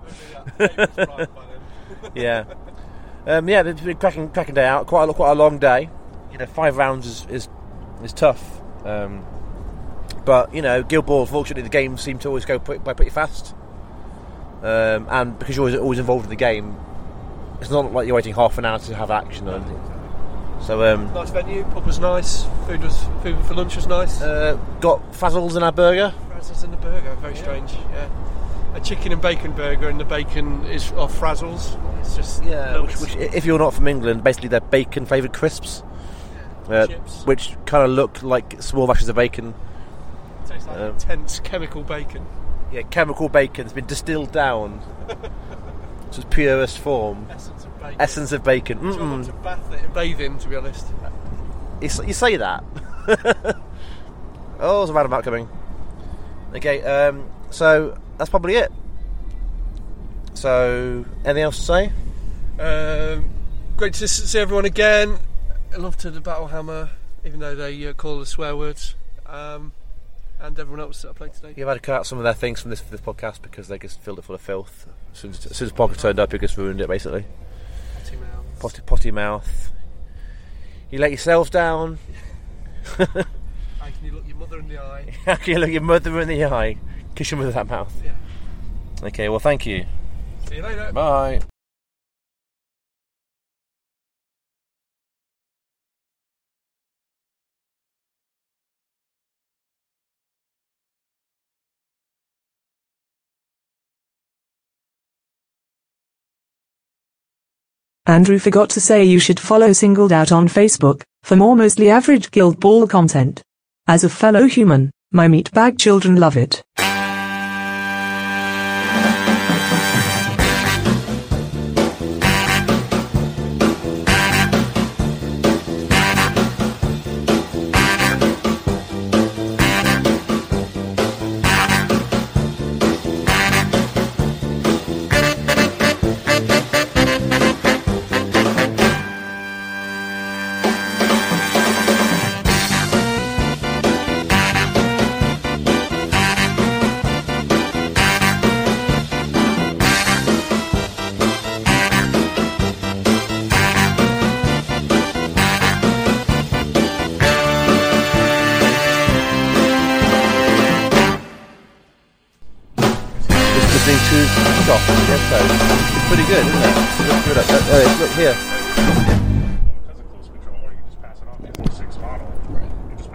yeah, um, yeah, it's been cracking, cracking day out. Quite a, quite a long day. You know, five rounds is is, is tough. Um, but you know, Guild Ball. Fortunately, the games seem to always go pretty, by pretty fast. Um, and because you're always, always involved in the game, it's not like you're waiting half an hour to have action or anything. So, um, Nice venue, pub was nice, food was food for lunch was nice. uh, got Frazzles in our burger. Frazzles in the burger, very strange. Yeah, a chicken and bacon burger, and the bacon is of Frazzles. It's just Yeah, which, which, if you're not from England, basically they're bacon flavoured crisps, uh, Chips. which kind of look like small batches of bacon. tastes like um, intense chemical bacon. Yeah, chemical bacon has been distilled down to its purest form. Essence of bacon. Essence of bacon. You want Mm-mm. to bath it and bathe in, to be honest. You, s- you say that. oh, there's a roundabout coming. Okay, um, so that's probably it. So, anything else to say? Um, great to see everyone again. I love to the Battle Hammer, even though they uh, call the swear words. Um, and everyone else that I played today. You've had to cut out some of their things from this this podcast because they just filled it full of filth. As soon as, as, soon as Parker turned up, he just ruined it basically. Potty mouths. Potty, potty mouth. You let yourself down. How can you look your mother in the eye? How can you look your mother in the eye? Kiss him with that mouth. Yeah. Okay, well, thank you. See you later. Bye. Andrew forgot to say you should follow Singled Out on Facebook for more mostly average Guild Ball content. As a fellow human, my meatbag children love it.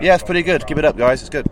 Yeah, it's pretty good. Keep it up, guys. It's good.